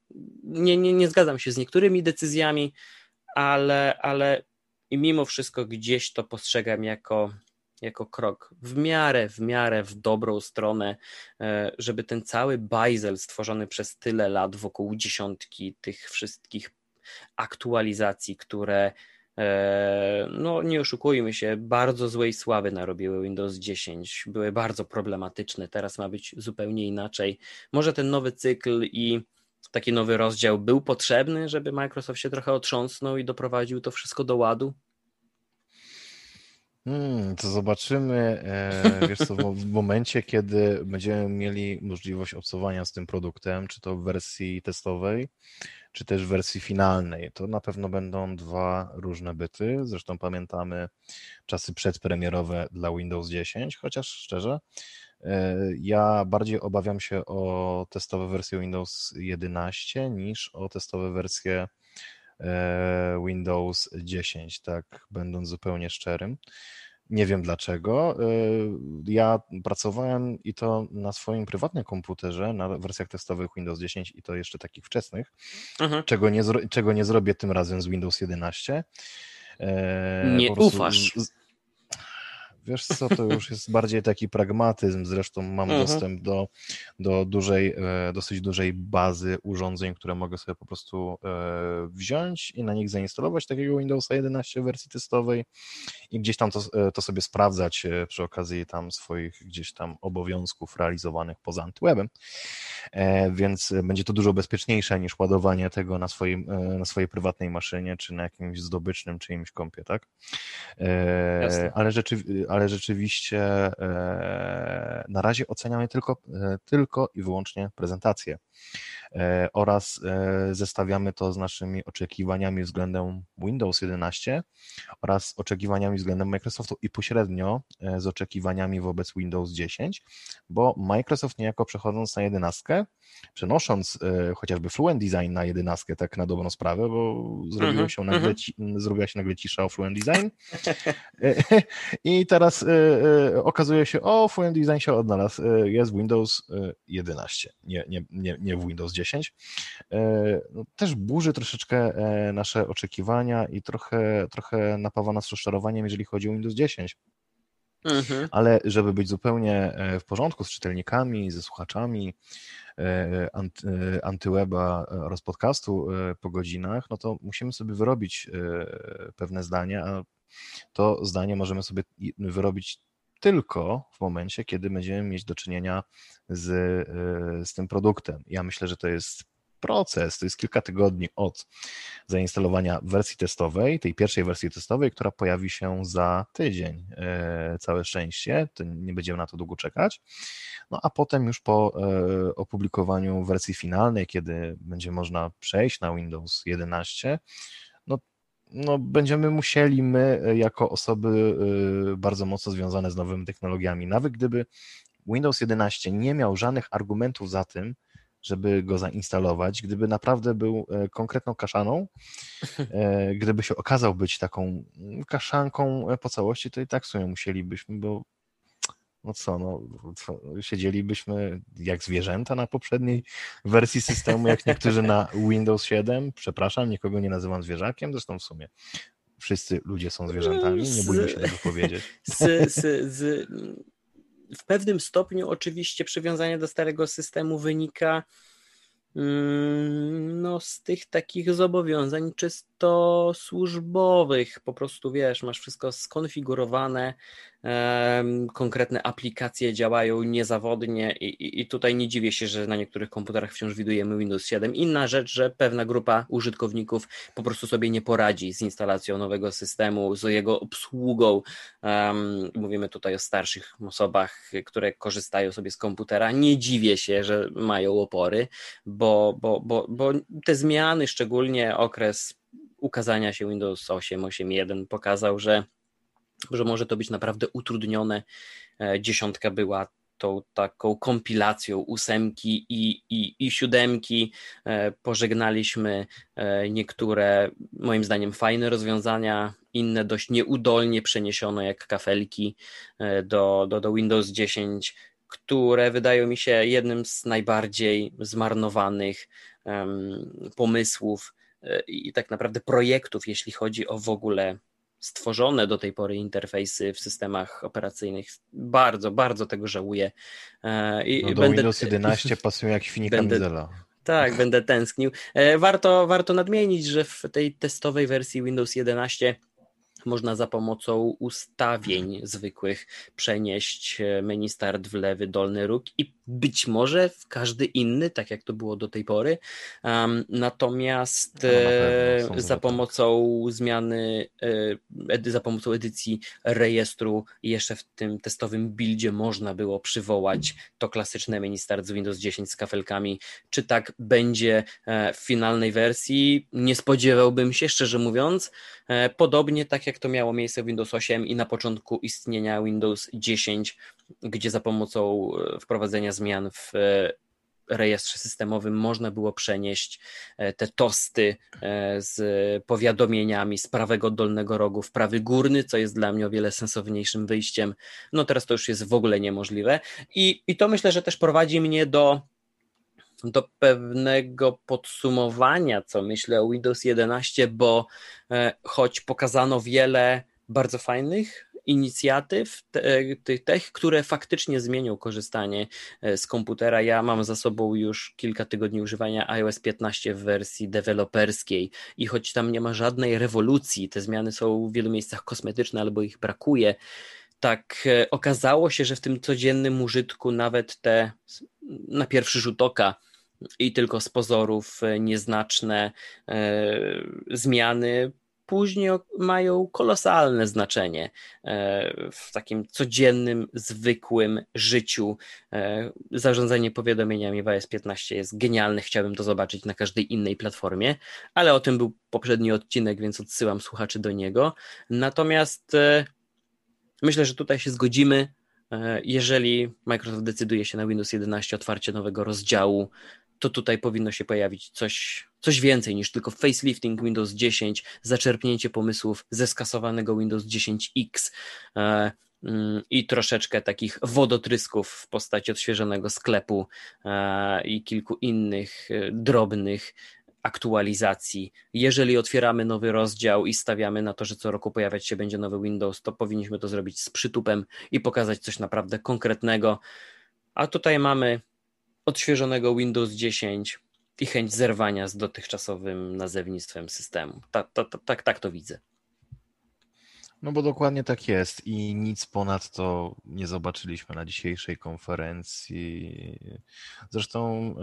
Speaker 1: Nie, nie, nie zgadzam się z niektórymi decyzjami, ale, ale mimo wszystko gdzieś to postrzegam jako jako krok w miarę, w miarę w dobrą stronę, e, żeby ten cały bajzel stworzony przez tyle lat wokół dziesiątki tych wszystkich aktualizacji, które e, no nie oszukujmy się, bardzo złej sławy narobiły Windows 10, były bardzo problematyczne, teraz ma być zupełnie inaczej. Może ten nowy cykl i taki nowy rozdział był potrzebny, żeby Microsoft się trochę otrząsnął i doprowadził to wszystko do ładu?
Speaker 2: Hmm, to zobaczymy, e, wiesz co, w momencie, kiedy będziemy mieli możliwość obcowania z tym produktem, czy to w wersji testowej, czy też w wersji finalnej, to na pewno będą dwa różne byty. Zresztą pamiętamy czasy przedpremierowe dla Windows 10, chociaż szczerze, e, ja bardziej obawiam się o testowe wersje Windows 11 niż o testowe wersje Windows 10, tak będąc zupełnie szczerym. Nie wiem dlaczego. Y, ja pracowałem i to na swoim prywatnym komputerze, na wersjach testowych Windows 10 i to jeszcze takich wczesnych, mhm. czego, nie, czego nie zrobię tym razem z Windows 11.
Speaker 1: E, nie ufasz.
Speaker 2: Wiesz co, to już jest bardziej taki pragmatyzm, zresztą mam mhm. dostęp do, do dużej, e, dosyć dużej bazy urządzeń, które mogę sobie po prostu e, wziąć i na nich zainstalować takiego Windowsa 11 w wersji testowej i gdzieś tam to, e, to sobie sprawdzać przy okazji tam swoich gdzieś tam obowiązków realizowanych poza Antwebem, więc będzie to dużo bezpieczniejsze niż ładowanie tego na, swoim, na swojej prywatnej maszynie, czy na jakimś zdobycznym czyimś kompie, tak? Ale, rzeczywiście ale rzeczywiście e, na razie oceniamy tylko, e, tylko i wyłącznie prezentację oraz zestawiamy to z naszymi oczekiwaniami względem Windows 11 oraz oczekiwaniami względem Microsoftu i pośrednio z oczekiwaniami wobec Windows 10, bo Microsoft niejako przechodząc na 11, przenosząc chociażby Fluent Design na 11, tak na dobrą sprawę, bo zrobiło mhm, się nagle, mhm. zrobiła się nagle cisza o Fluent Design (laughs) i teraz okazuje się, o, Fluent Design się odnalazł, jest Windows 11, nie, nie, nie, nie w Windows 10. No, też burzy troszeczkę nasze oczekiwania i trochę, trochę napawa nas rozczarowaniem, jeżeli chodzi o Windows 10. Mhm. Ale żeby być zupełnie w porządku z czytelnikami, ze słuchaczami, antyweba oraz podcastu po godzinach, no to musimy sobie wyrobić pewne zdania, a to zdanie możemy sobie wyrobić tylko w momencie, kiedy będziemy mieć do czynienia z, e, z tym produktem. Ja myślę, że to jest proces, to jest kilka tygodni od zainstalowania wersji testowej, tej pierwszej wersji testowej, która pojawi się za tydzień. E, całe szczęście, to nie będziemy na to długo czekać. No a potem już po e, opublikowaniu wersji finalnej, kiedy będzie można przejść na Windows 11, no, będziemy musieli my, e, jako osoby e, bardzo mocno związane z nowymi technologiami, nawet gdyby Windows 11 nie miał żadnych argumentów za tym, żeby go zainstalować, gdyby naprawdę był e, konkretną kaszaną, gdyby się okazał być taką kaszanką po całości, to i tak w sumie musielibyśmy, bo no co, no, co, siedzielibyśmy jak zwierzęta na poprzedniej wersji systemu, jak niektórzy na Windows 7. Przepraszam, nikogo nie nazywam zwierzakiem, zresztą w sumie wszyscy ludzie są zwierzętami, nie bójmy się tego powiedzieć. (laughs)
Speaker 1: Z, z, z, w pewnym stopniu oczywiście przywiązanie do starego systemu wynika mm, no, z tych takich zobowiązań czysto służbowych. Po prostu wiesz, masz wszystko skonfigurowane, konkretne aplikacje działają niezawodnie i, i tutaj nie dziwię się, że na niektórych komputerach wciąż widujemy Windows 7. Inna rzecz, że pewna grupa użytkowników po prostu sobie nie poradzi z instalacją nowego systemu, z jego obsługą. Um, mówimy tutaj o starszych osobach, które korzystają sobie z komputera. Nie dziwię się, że mają opory, bo, bo, bo, bo te zmiany, szczególnie okres ukazania się Windows 8, 8.1 pokazał, że że może to być naprawdę utrudnione. E, dziesiątka była tą taką kompilacją ósemki i, i, i siódemki. E, pożegnaliśmy e, niektóre, moim zdaniem, fajne rozwiązania, inne dość nieudolnie przeniesiono, jak kafelki do, do, do Windows 10, które wydają mi się jednym z najbardziej zmarnowanych pomysłów i tak naprawdę projektów, jeśli chodzi o w ogóle stworzone do tej pory interfejsy w systemach operacyjnych. Bardzo, bardzo tego żałuję.
Speaker 2: E, I no do będę... Windows 11 (laughs) pasują jak finika będę... kamizela.
Speaker 1: Tak, będę tęsknił. E, warto, warto nadmienić, że w tej testowej wersji Windows 11 można za pomocą ustawień zwykłych przenieść e, menu start w lewy dolny róg i być może w każdy inny, tak jak to było do tej pory. Um, natomiast no, za pomocą zmiany, e, za pomocą edycji rejestru jeszcze w tym testowym buildzie można było przywołać to klasyczne menu start z Windows 10 z kafelkami. Czy tak będzie w finalnej wersji? Nie spodziewałbym się, szczerze mówiąc. Podobnie tak jak to miało miejsce w Windows 8 i na początku istnienia Windows 10, gdzie za pomocą e, wprowadzenia zmian w e, rejestrze systemowym można było przenieść e, te tosty z powiadomieniami z prawego dolnego rogu w prawy górny, co jest dla mnie o wiele sensowniejszym wyjściem. No teraz to już jest w ogóle niemożliwe. I, i to myślę, że też prowadzi mnie do do pewnego podsumowania, co myślę o Windows 11, bo e, choć pokazano wiele bardzo fajnych inicjatyw, tych, które faktycznie zmienią korzystanie e, z komputera. Ja mam za sobą już kilka tygodni używania iOS 15 w wersji deweloperskiej i choć tam nie ma żadnej rewolucji, te zmiany są w wielu miejscach kosmetyczne albo ich brakuje, tak e, okazało się, że w tym codziennym użytku nawet te na pierwszy rzut oka i tylko z pozorów e, nieznaczne e, zmiany później mają kolosalne znaczenie e, w takim codziennym, zwykłym życiu. Zarządzanie powiadomieniami w iOS 15 jest genialne, chciałbym to zobaczyć na każdej innej platformie, ale o tym był poprzedni odcinek, więc odsyłam słuchaczy do niego. Natomiast myślę, że tutaj się zgodzimy. Jeżeli Microsoft decyduje się na Windows 11 otwarcie nowego rozdziału, to tutaj powinno się pojawić coś, coś więcej niż tylko facelifting Windows 10, zaczerpnięcie pomysłów ze skasowanego Windows 10X. E, mm, i troszeczkę takich wodotrysków w postaci odświeżonego sklepu i kilku innych drobnych aktualizacji. Jeżeli otwieramy nowy rozdział i stawiamy na to, że co roku pojawiać się będzie nowy Windows, to powinniśmy to zrobić z przytupem i pokazać coś naprawdę konkretnego. A tutaj mamy odświeżonego Windows 10 i chęć zerwania z dotychczasowym nazewnictwem systemu. Tak, tak, tak, tak to widzę.
Speaker 2: No bo dokładnie tak jest i nic ponad to nie zobaczyliśmy na dzisiejszej konferencji. Zresztą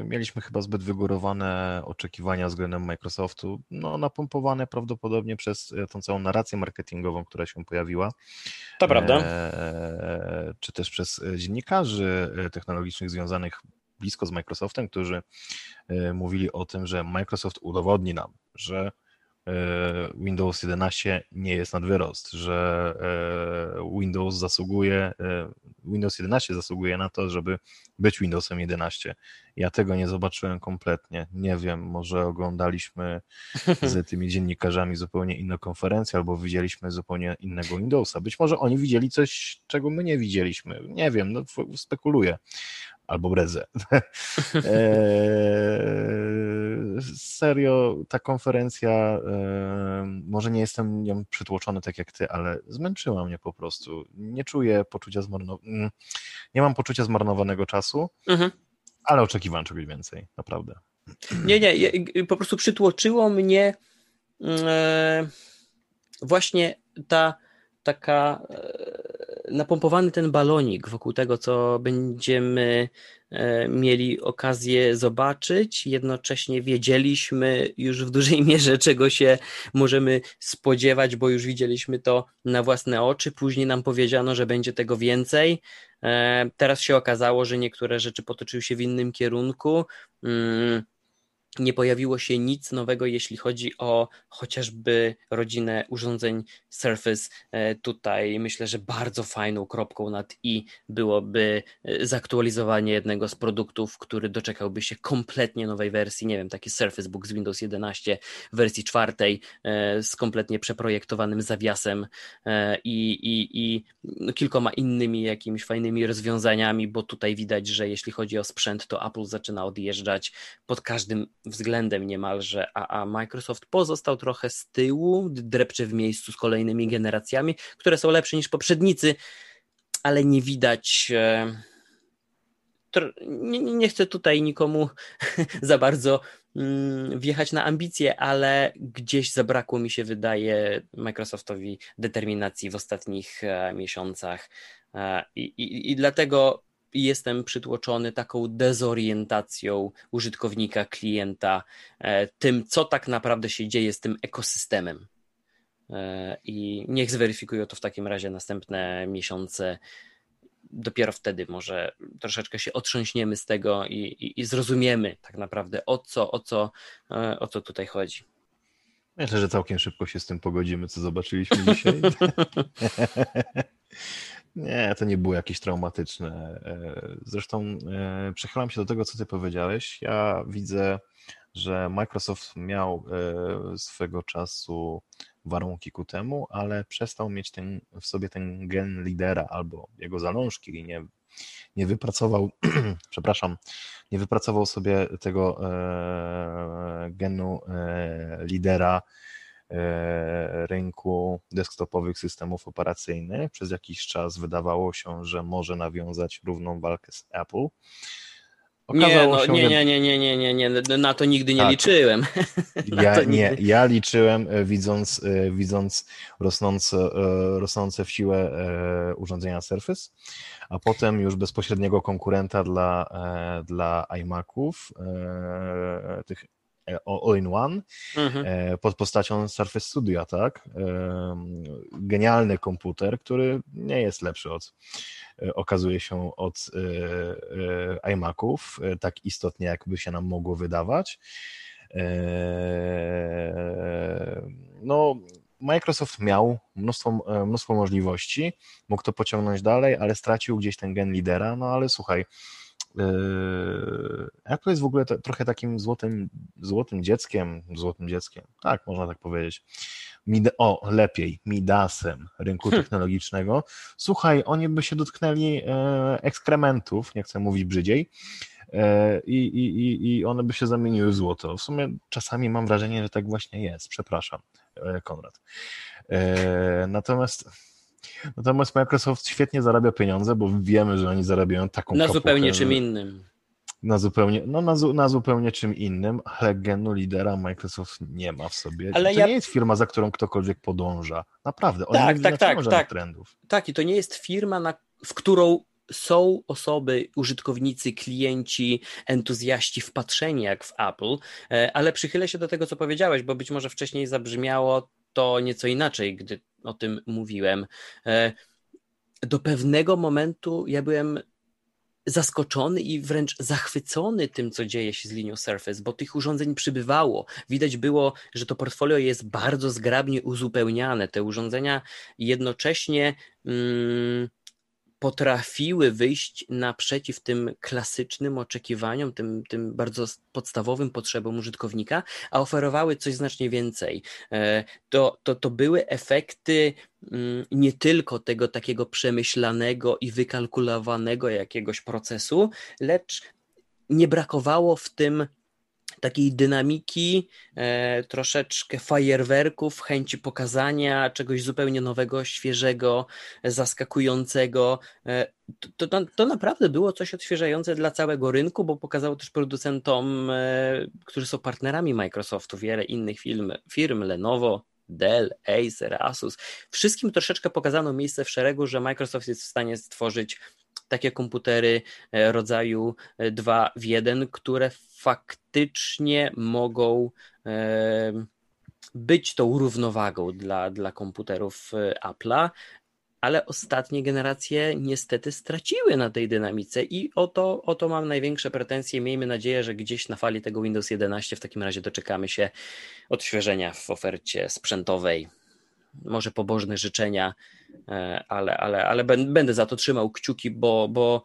Speaker 2: e, mieliśmy chyba zbyt wygórowane oczekiwania względem Microsoftu, no napompowane prawdopodobnie przez e, tą całą narrację marketingową, która się pojawiła.
Speaker 1: To prawda.
Speaker 2: E, czy też przez dziennikarzy technologicznych związanych blisko z Microsoftem, którzy mówili o tym, że Microsoft udowodni nam, że E, Windows 11 nie jest nad wyrost, że e, Windows zasługuje, e, Windows 11 zasługuje na to, żeby być Windowsem 11. Ja tego nie zobaczyłem kompletnie. Nie wiem, może oglądaliśmy (laughs) z tymi dziennikarzami zupełnie inną konferencję, albo widzieliśmy zupełnie innego Windowsa. Być może oni widzieli coś, czego my nie widzieliśmy. Nie wiem, no, spekuluję albo brezę. Eee, (laughs) serio, ta konferencja, może nie jestem nią przytłoczony tak jak ty, ale zmęczyła mnie po prostu. Nie czuję poczucia zmarnowanego, mm, nie mam poczucia zmarnowanego czasu, mhm. ale oczekiwałem czegoś więcej, naprawdę.
Speaker 1: Nie, nie, po prostu przytłoczyło mnie mm, właśnie ta taka e, napompowany ten balonik wokół tego, co będziemy e, mieli okazję zobaczyć. Jednocześnie wiedzieliśmy już w dużej mierze, czego się możemy spodziewać, bo już widzieliśmy to na własne oczy. Później nam powiedziano, że będzie tego więcej. E, teraz się okazało, że niektóre rzeczy potoczyły się w innym kierunku. Nie pojawiło się nic nowego, jeśli chodzi o chociażby rodzinę urządzeń Surface. E, tutaj myślę, że bardzo fajną kropką nad i byłoby e, zaktualizowanie jednego z produktów, który doczekałby się kompletnie nowej wersji. Nie wiem, taki Surface Book z Windows 11 w wersji czwartej e, z kompletnie przeprojektowanym zawiasem i, i, i no, kilkoma innymi jakimiś fajnymi rozwiązaniami, bo tutaj widać, że jeśli chodzi o sprzęt, to Apple zaczyna odjeżdżać pod każdym względem niemalże, a, a Microsoft pozostał trochę z tyłu, drepcze w miejscu z kolejnymi generacjami, które są lepsze niż poprzednicy, ale nie widać. E, nie, nie chcę tutaj nikomu (laughs) za bardzo mm, wjechać na ambicje, ale gdzieś zabrakło mi się wydaje Microsoftowi determinacji w ostatnich e, miesiącach. E, i, I dlatego jestem przytłoczony taką dezorientacją użytkownika, klienta, e, tym, co tak naprawdę się dzieje z tym ekosystemem. E, I niech zweryfikują to w takim razie następne miesiące. Dopiero wtedy może troszeczkę się otrząśniemy z tego i, i, i zrozumiemy tak naprawdę o co, o, co, e, o co tutaj chodzi.
Speaker 2: Myślę, że całkiem szybko się z tym pogodzimy, co zobaczyliśmy dzisiaj. (laughs) Nie, to nie było jakieś traumatyczne. E, zresztą e, przechylam się do tego, co ty powiedziałeś. Ja widzę, że Microsoft miał e, swego czasu warunki ku temu, ale przestał mieć ten, w sobie ten gen lidera albo jego zalążki i nie, nie wypracował, (clears throat) przepraszam, nie wypracował sobie tego genu lidera rynku desktopowych systemów operacyjnych. Przez jakiś czas wydawało się, że może nawiązać równą walkę z Apple.
Speaker 1: nie, no, nie, nie, nie, nie, nie, nie, nie, na to nigdy nie tak. liczyłem.
Speaker 2: Ja, (laughs) nie, ja liczyłem, e, widząc, e, widząc rosnące, rosnące w siłę urządzenia Surface, a potem już bezpośredniego konkurenta dla, dla iMaców, tych all-in-one mhm. E, pod postacią Surface Studio, tak? E, genialny komputer, który nie jest lepszy od, e, okazuje się, od iMaców, tak istotnie, jakby się nam mogło wydawać. No, Microsoft miał mnóstwo, mnóstwo możliwości, mógł to pociągnąć dalej, ale stracił gdzieś ten gen lidera. No ale słuchaj, Apple jest w ogóle trochę takim złotym złotym dzieckiem, złotym dzieckiem, tak, można tak powiedzieć, Mid o, lepiej, Midasem rynku hmm. technologicznego. Słuchaj, oni by się dotknęli e, ekskrementów, nie chcę mówić brzydziej, e, i, i, i one by się zamieniły w złoto. W sumie czasami mam wrażenie, że tak właśnie jest. Przepraszam, e, Konrad. E, natomiast Natomiast Microsoft świetnie zarabia pieniądze, bo wiemy, że oni zarabiają taką
Speaker 1: Na zupełnie czym innym.
Speaker 2: Na zupełnie, no na, na, zupełnie czym innym, ale genu lidera Microsoft nie ma w sobie.
Speaker 1: Ale
Speaker 2: to
Speaker 1: ja...
Speaker 2: nie jest firma, za którą ktokolwiek podąża. Naprawdę. Oni tak, tak, tak, tak. trendów.
Speaker 1: Tak, i to nie jest firma, na, w którą są osoby, użytkownicy, klienci, entuzjaści wpatrzeni jak w Apple, e, ale przychylę się do tego, co powiedziałeś, bo być może wcześniej zabrzmiało to nieco inaczej, gdy o tym mówiłem. E, do pewnego momentu ja byłem zaskoczony i wręcz zachwycony tym, co dzieje się z linią Surface, bo tych urządzeń przybywało. Widać było, że to portfolio jest bardzo zgrabnie uzupełniane. Te urządzenia jednocześnie. Mm, potrafiły wyjść naprzeciw tym klasycznym oczekiwaniom, tym, tym bardzo podstawowym potrzebom użytkownika, a oferowały coś znacznie więcej. E, to, to, to były efekty mm, nie tylko tego takiego przemyślanego i wykalkulowanego jakiegoś procesu, lecz nie brakowało w tym takiej dynamiki, e, troszeczkę fajerwerków, chęci pokazania czegoś zupełnie nowego, świeżego, zaskakującego. E, to, to, to naprawdę było coś odświeżające dla całego rynku, bo pokazało też producentom, e, którzy są partnerami Microsoftu, wiele innych firm, firm Lenovo, Dell, Acer, Asus. Wszystkim troszeczkę pokazano miejsce w szeregu, że Microsoft jest w stanie stworzyć takie komputery e, rodzaju 2 e, w 1, które faktycznie mogą e, być tą równowagą dla, dla komputerów Apple'a, ale ostatnie generacje niestety straciły na tej dynamice i o to, o to mam największe pretensje. Miejmy nadzieję, że gdzieś na fali tego Windows 11 w takim razie doczekamy się odświeżenia w ofercie sprzętowej może pobożne życzenia, e, ale, ale, ale będę za to trzymał kciuki, bo, bo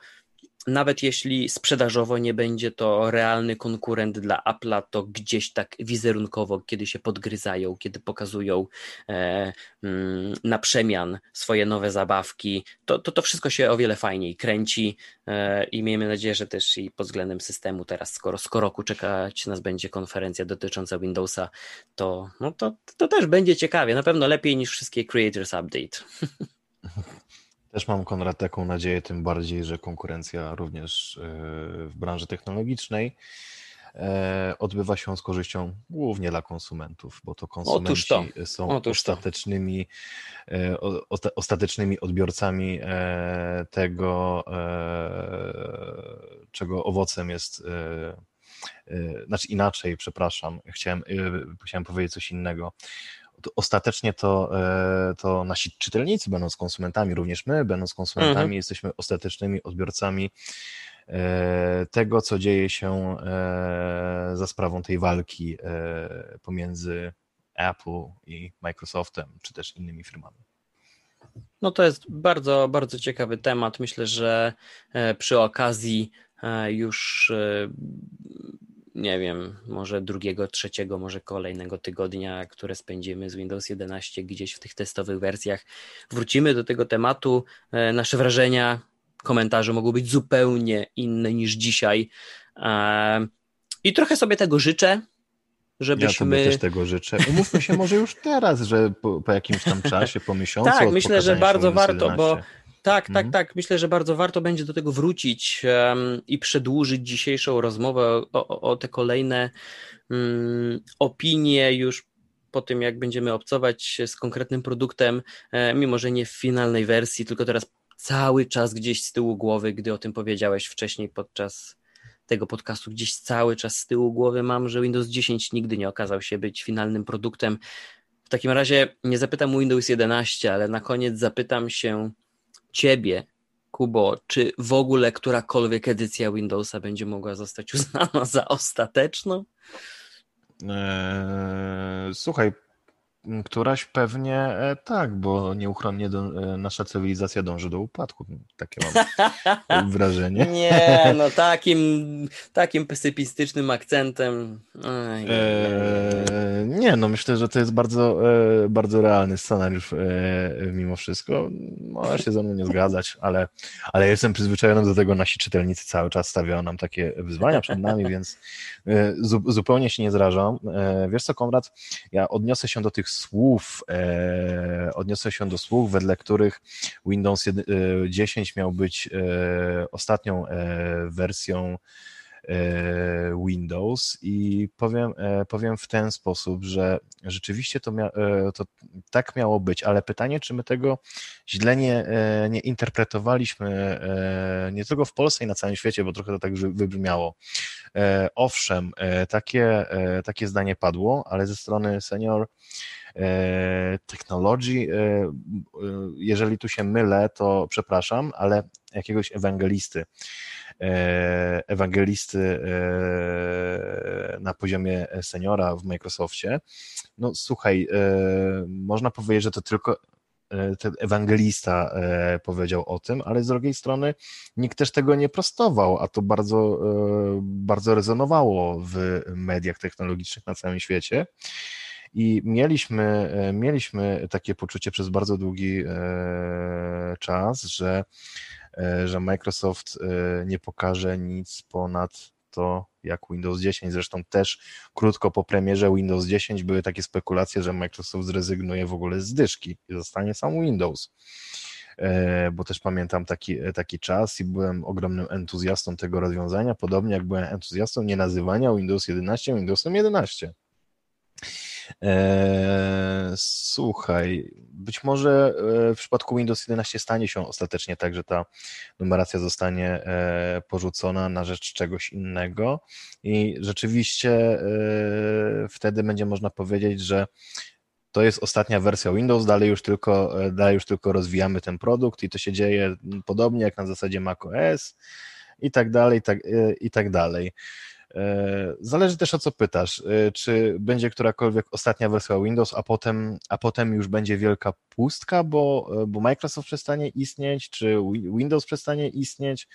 Speaker 1: nawet jeśli sprzedażowo nie będzie to realny konkurent dla Apple'a, to gdzieś tak wizerunkowo, kiedy się podgryzają, kiedy pokazują e, mm, na przemian swoje nowe zabawki, to, to to wszystko się o wiele fajniej kręci e, i miejmy nadzieję, że też i pod względem systemu teraz, skoro z roku czekać nas będzie konferencja dotycząca Windowsa, to, no to, to też będzie ciekawie, na pewno lepiej niż wszystkie Creators Update. (laughs)
Speaker 2: Też mam, Konrad, taką nadzieję, tym bardziej, że konkurencja również e, w branży technologicznej e, odbywa się z korzyścią głównie dla konsumentów, bo to konsumenci to. są Otóż ostatecznymi, e, ostatecznymi odbiorcami tego, czego owocem jest znaczy inaczej, przepraszam, chciałem, chciałem powiedzieć coś innego ostatecznie to, e, to nasi czytelnicy, będąc konsumentami, również my, będąc konsumentami, mhm. jesteśmy ostatecznymi odbiorcami e, tego, co dzieje się e, za sprawą tej walki pomiędzy Apple i Microsoftem, czy też innymi firmami.
Speaker 1: No to jest bardzo, bardzo ciekawy temat. Myślę, że przy okazji już nie wiem, może drugiego, trzeciego, może kolejnego tygodnia, które spędzimy z Windows 11 gdzieś w tych testowych wersjach. Wrócimy do tego tematu. E, nasze wrażenia, komentarze mogą być zupełnie inne niż dzisiaj. E, I trochę sobie tego życzę, żebyśmy...
Speaker 2: Ja też tego życzę. Umówmy się może już teraz, że po, po jakimś tam czasie, po miesiącu
Speaker 1: Tak, myślę, że bardzo warto, bo tak, tak, mhm. tak. Myślę, że bardzo warto będzie do tego wrócić um, i przedłużyć dzisiejszą rozmowę o, o, o te kolejne um, opinie już po tym, jak będziemy obcować z konkretnym produktem, e, mimo że nie w finalnej wersji, tylko teraz cały czas gdzieś z tyłu głowy, gdy o tym powiedziałeś wcześniej podczas tego podcastu, gdzieś cały czas z tyłu głowy mam, że Windows 10 nigdy nie okazał się być finalnym produktem. W takim razie nie zapytam Windows 11, ale na koniec zapytam się ciebie, Kubo, czy w ogóle którakolwiek edycja Windowsa będzie mogła zostać uznana za ostateczną?
Speaker 2: Eee, słuchaj, Któraś pewnie e, tak, bo nieuchronnie do, e, nasza cywilizacja dąży do upadku. Takie mam (laughs) wrażenie.
Speaker 1: Nie, (laughs) no takim, takim pesymistycznym akcentem.
Speaker 2: Eee, nie, no myślę, że to jest bardzo, e, bardzo realny scenariusz mimo wszystko. Można się ze mną nie zgadzać, ale, ale jestem przyzwyczajony do tego. Nasi czytelnicy cały czas stawiają nam takie wyzwania przed nami, więc zupełnie się nie zrażam. Wiesz co, Konrad, ja odniosę się do tych słów, e, odniosę się do słów, wedle których Windows 10 e, miał być e, ostatnią wersją Windows i powiem, powiem w ten sposób, że rzeczywiście to, mia, to tak miało być, ale pytanie, czy my tego źle nie, nie interpretowaliśmy nie tylko w Polsce i na całym świecie, bo trochę to tak wybrzmiało. Owszem, takie, takie zdanie padło, ale ze strony senior E, technologii. E, e, jeżeli tu się mylę, to przepraszam, ale jakiegoś ewangelisty, ewangelisty na poziomie seniora w Microsoftie. No słuchaj, można powiedzieć, że to tylko ten ewangelista powiedział o tym, ale z drugiej strony nikt też tego nie prostował, a to bardzo, bardzo rezonowało w mediach technologicznych na całym świecie. I mieliśmy, e, mieliśmy takie poczucie przez bardzo długi e, czas, że, e, że Microsoft nie pokaże nic ponad to jak Windows 10. Zresztą też krótko po premierze Windows 10 były takie spekulacje, że Microsoft zrezygnuje w ogóle z dyszki i zostanie sam Windows. Bo też pamiętam taki, taki czas i byłem ogromnym entuzjastą tego rozwiązania, podobnie jak byłem entuzjastą nie nazywania Windows 11 Windowsem 11. Eee, słuchaj, być może e, w przypadku Windows 11 stanie się ostatecznie tak, że ta numeracja zostanie e, porzucona na rzecz czegoś innego i rzeczywiście e, wtedy będzie można powiedzieć, że to jest ostatnia wersja Windows, dalej już tylko, dalej już tylko rozwijamy ten produkt i to się dzieje podobnie jak na zasadzie macOS i tak dalej, tak, i tak dalej. E, zależy też o co pytasz. E, czy będzie którakolwiek ostatnia wersja Windows, a potem, a potem już będzie wielka pustka, bo, e, bo Microsoft przestanie istnieć, czy Windows przestanie istnieć,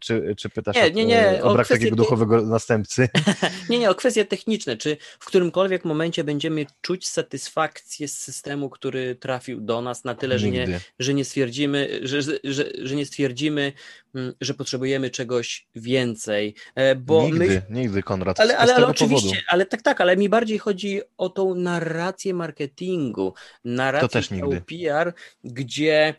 Speaker 2: czy, czy pytasz
Speaker 1: nie, nie, nie,
Speaker 2: o, o brak takiego duchowego następcy? (laughs) (laughs)
Speaker 1: nie, nie, o kwestie techniczne. Czy w którymkolwiek momencie będziemy czuć satysfakcję z systemu, który trafił do nas na tyle, że nie, że nie stwierdzimy, że, że, że nie stwierdzimy, mm, że potrzebujemy czegoś więcej, bo
Speaker 2: Nigdy.
Speaker 1: my
Speaker 2: nigdy, Konrad.
Speaker 1: Ale, ale, ale oczywiście, powodu. ale tak, tak, ale mi bardziej chodzi o tą narrację marketingu, narrację
Speaker 2: to też nigdy.
Speaker 1: PR, gdzie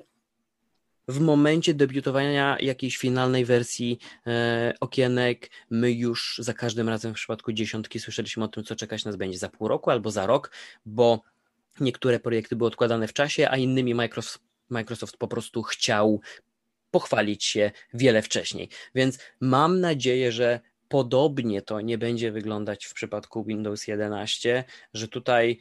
Speaker 1: w momencie debiutowania jakiejś finalnej wersji e, okienek, my już za każdym razem w przypadku dziesiątki słyszeliśmy o tym, co czekać nas będzie za pół roku albo za rok, bo niektóre projekty były odkładane w czasie, a innymi Microsoft, Microsoft po prostu chciał pochwalić się wiele wcześniej. Więc mam nadzieję, że Podobnie to nie będzie wyglądać w przypadku Windows 11, że tutaj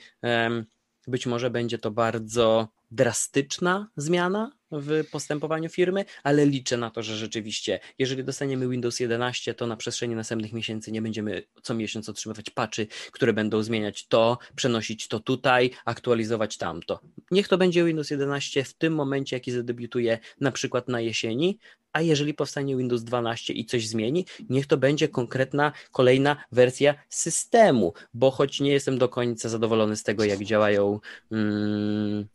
Speaker 1: być może będzie to bardzo drastyczna zmiana w postępowaniu firmy, ale liczę na to, że rzeczywiście, jeżeli dostaniemy Windows 11, to na przestrzeni następnych miesięcy nie będziemy co miesiąc otrzymywać patchy, które będą zmieniać to, przenosić to tutaj, aktualizować tamto. Niech to będzie Windows 11 w tym momencie, jaki zadebiutuje na przykład na jesieni, a jeżeli powstanie Windows 12 i coś zmieni, niech to będzie konkretna kolejna wersja systemu, bo choć nie jestem do końca zadowolony z tego, jak działają mm,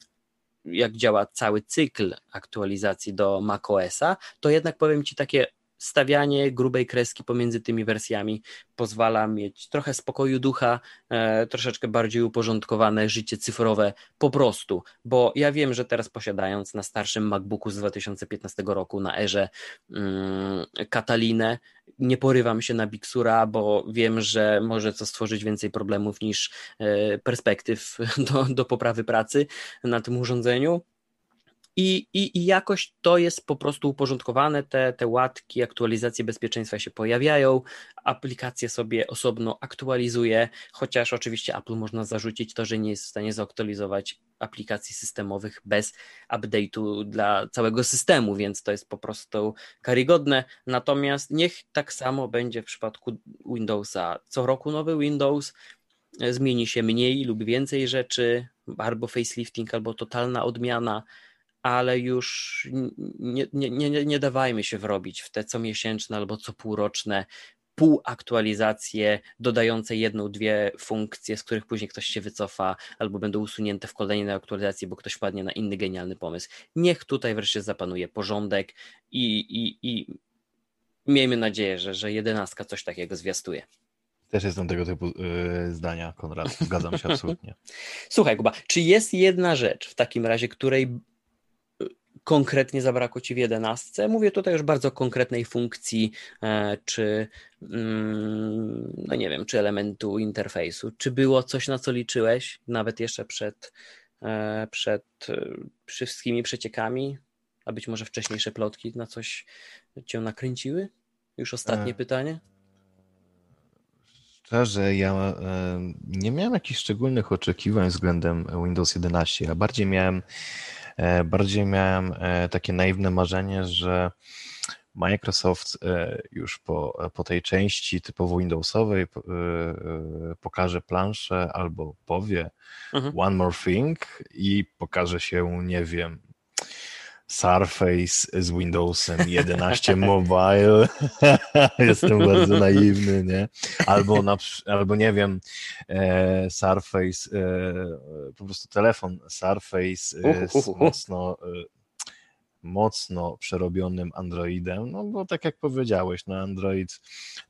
Speaker 1: jak działa cały cykl aktualizacji do macOSa, to jednak powiem Ci takie stawianie grubej kreski pomiędzy tymi wersjami pozwala mieć trochę spokoju ducha, e, troszeczkę bardziej uporządkowane życie cyfrowe po prostu, bo ja wiem, że teraz posiadając na starszym MacBooku z 2015 roku na erze mm, Katalinę, nie porywam się na Bixura, bo wiem, że może to stworzyć więcej problemów niż e, perspektyw (laughs) do, do poprawy pracy na tym urządzeniu. I, i, I jakoś to jest po prostu uporządkowane, te, te łatki, aktualizacje bezpieczeństwa się pojawiają, aplikacje sobie osobno aktualizuje, chociaż oczywiście Apple można zarzucić to, że nie jest w stanie zaktualizować aplikacji systemowych bez update'u dla całego systemu, więc to jest po prostu karygodne. Natomiast niech tak samo będzie w przypadku Windowsa. Co roku nowy Windows, zmieni się mniej lub więcej rzeczy, albo facelifting, albo totalna odmiana, ale już nie, nie, nie, nie dawajmy się wrobić w te comiesięczne albo co półroczne półaktualizacje dodające jedną, dwie funkcje, z których później ktoś się wycofa albo będą usunięte w kolejnej aktualizacji, bo ktoś wpadnie na inny genialny pomysł. Niech tutaj wreszcie zapanuje porządek i, i, i miejmy nadzieję, że, że jedenastka coś takiego zwiastuje.
Speaker 2: Też jestem tego typu yy, zdania, Konrad. Zgadzam się absolutnie. (laughs)
Speaker 1: Słuchaj, Kuba, czy jest jedna rzecz w takim razie, której konkretnie zabrakło Ci w jedenastce. Mówię tutaj już bardzo konkretnej funkcji, e, czy mm, no nie wiem, czy elementu interfejsu. Czy było coś, na co liczyłeś, nawet jeszcze przed, e, przed e, wszystkimi przeciekami, a być może wcześniejsze plotki na coś Cię nakręciły? Już ostatnie e... pytanie.
Speaker 2: Szczerze, ja nie miałem jakichś szczególnych oczekiwań względem Windows 11. Ja bardziej miałem bardziej miałem e, takie naiwne marzenie, że Microsoft e, już po, po tej części typowo Windowsowej pokaże planszę albo powie mhm. one more thing i pokaże się, nie wiem, Surface z Windowsem (laughs) 11 Mobile. (laughs) Jestem bardzo naiwny, nie? Albo, na, albo nie wiem, e, Surface, e, po prostu telefon Surface e, mocno e, mocno przerobionym Androidem, no bo tak jak powiedziałeś, no Android,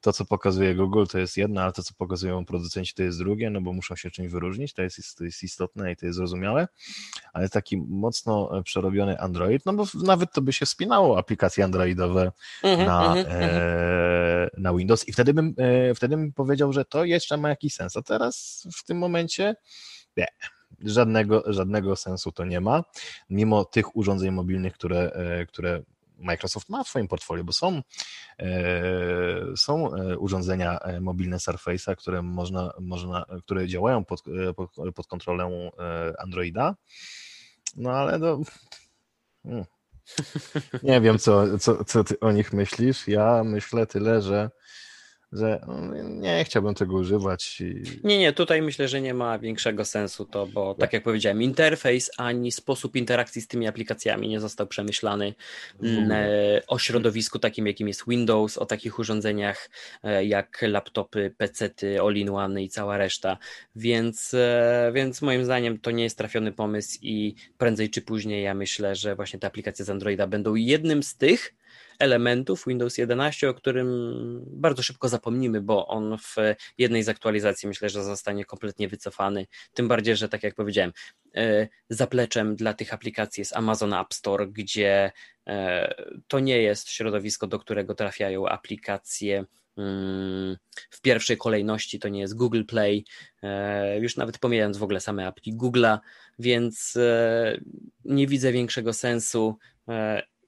Speaker 2: to co pokazuje Google to jest jedno, ale to co pokazują producenci to jest drugie, no bo muszą się czymś wyróżnić, to jest, to jest istotne i to jest zrozumiałe, ale taki mocno przerobiony Android, no bo nawet to by się spinało aplikacje androidowe -hmm, na, -hmm. e, na Windows. I wtedy bym, e, wtedy bym powiedział, że to jeszcze ma jakiś sens, a teraz w tym momencie nie żadnego, żadnego sensu to nie ma, mimo tych urządzeń mobilnych, które, e, które Microsoft ma w swoim portfolio, bo są, e, są e, urządzenia mobilne Surface'a, które można, można, które działają pod, pod, kontrolą Androida, no ale no, hmm. nie wiem, co, co, co ty o nich myślisz. Ja myślę tyle, że że no, nie chciałbym tego używać. I...
Speaker 1: Nie, nie, tutaj myślę, że nie ma większego sensu to, bo tak jak powiedziałem, interfejs ani sposób interakcji z tymi aplikacjami nie został przemyślany e, o środowisku takim, jakim jest Windows, o takich urządzeniach e, jak laptopy, pecety, all-in-one i cała reszta, więc, e, więc moim zdaniem to nie jest trafiony pomysł i prędzej czy później ja myślę, że właśnie te aplikacje z Androida będą jednym z tych, elementów Windows 11, o którym bardzo szybko zapomnimy, bo on w jednej z aktualizacji myślę, że zostanie kompletnie wycofany. Tym bardziej, że tak jak powiedziałem, e, zapleczem dla tych aplikacji jest Amazon App Store, gdzie e, to nie jest środowisko, do którego trafiają aplikacje mm, w pierwszej kolejności to nie jest Google Play, e, już nawet pomijając w ogóle same apki Google'a, więc nie widzę większego sensu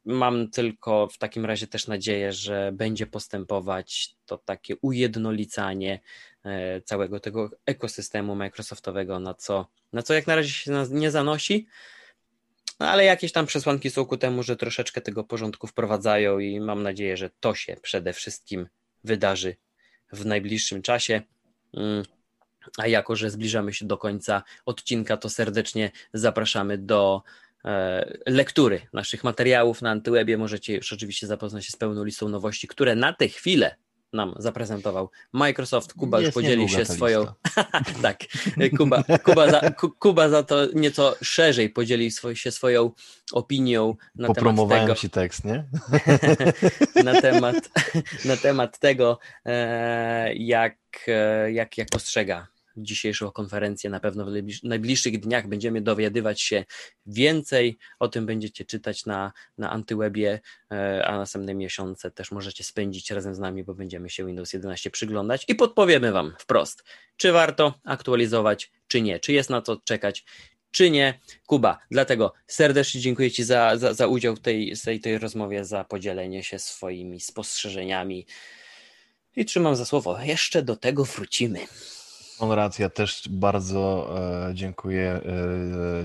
Speaker 1: Mam tylko w takim razie też nadzieję, że będzie postępować to takie ujednolicanie e, całego tego ekosystemu Microsoftowego, na co, na co jak na razie się nie zanosi, no, ale jakieś tam przesłanki są ku temu, że troszeczkę tego porządku wprowadzają i mam nadzieję, że to się przede wszystkim wydarzy w najbliższym czasie. Mm, a jako, że zbliżamy się do końca odcinka, to serdecznie zapraszamy do lektury naszych materiałów na Antywebie. Możecie już oczywiście zapoznać się z pełną listą nowości, które na tę chwilę nam zaprezentował Microsoft. Kuba Jest już podzielił się swoją. (laughs) tak, Kuba, Kuba, za, Kuba za to nieco szerzej podzielił się swoją opinią na
Speaker 2: Popromowałem
Speaker 1: temat tego.
Speaker 2: ci tekst, nie? (laughs)
Speaker 1: na, temat, na temat tego, e, jak, e, jak, jak postrzega dzisiejszą konferencję. Na pewno w najbliższych dniach będziemy dowiadywać się więcej. O tym będziecie czytać na, na Antywebie, e, a następne miesiące też możecie spędzić razem z nami, bo będziemy się Windows 11 przyglądać i podpowiemy Wam wprost, czy warto aktualizować, czy nie, czy jest na co czekać, czy nie. Kuba, dlatego serdecznie dziękuję Ci za, za, za udział w tej, tej, tej rozmowie, za podzielenie się swoimi spostrzeżeniami i trzymam za słowo. Jeszcze do tego wrócimy.
Speaker 2: Konrad, ja też bardzo e, dziękuję, e,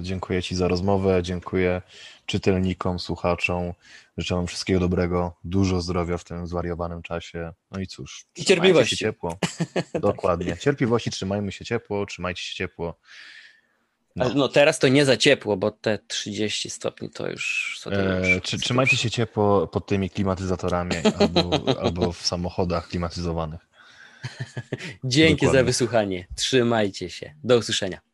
Speaker 2: dziękuję Ci za rozmowę, dziękuję czytelnikom, słuchaczom. Życzę Wam wszystkiego dobrego, dużo zdrowia w tym zwariowanym czasie. No i cóż,
Speaker 1: I cierpliwości.
Speaker 2: się ciepło. (laughs) Dokładnie. Cierpliwości, trzymajmy się ciepło, trzymajcie się ciepło.
Speaker 1: No. no. teraz to nie za ciepło, bo te 30 stopni to już... To
Speaker 2: e, czy, trzymajcie się ciepło pod tymi klimatyzatorami albo, albo w samochodach klimatyzowanych.
Speaker 1: Dzięki Dokładnie. za wysłuchanie. Trzymajcie się. Do usłyszenia.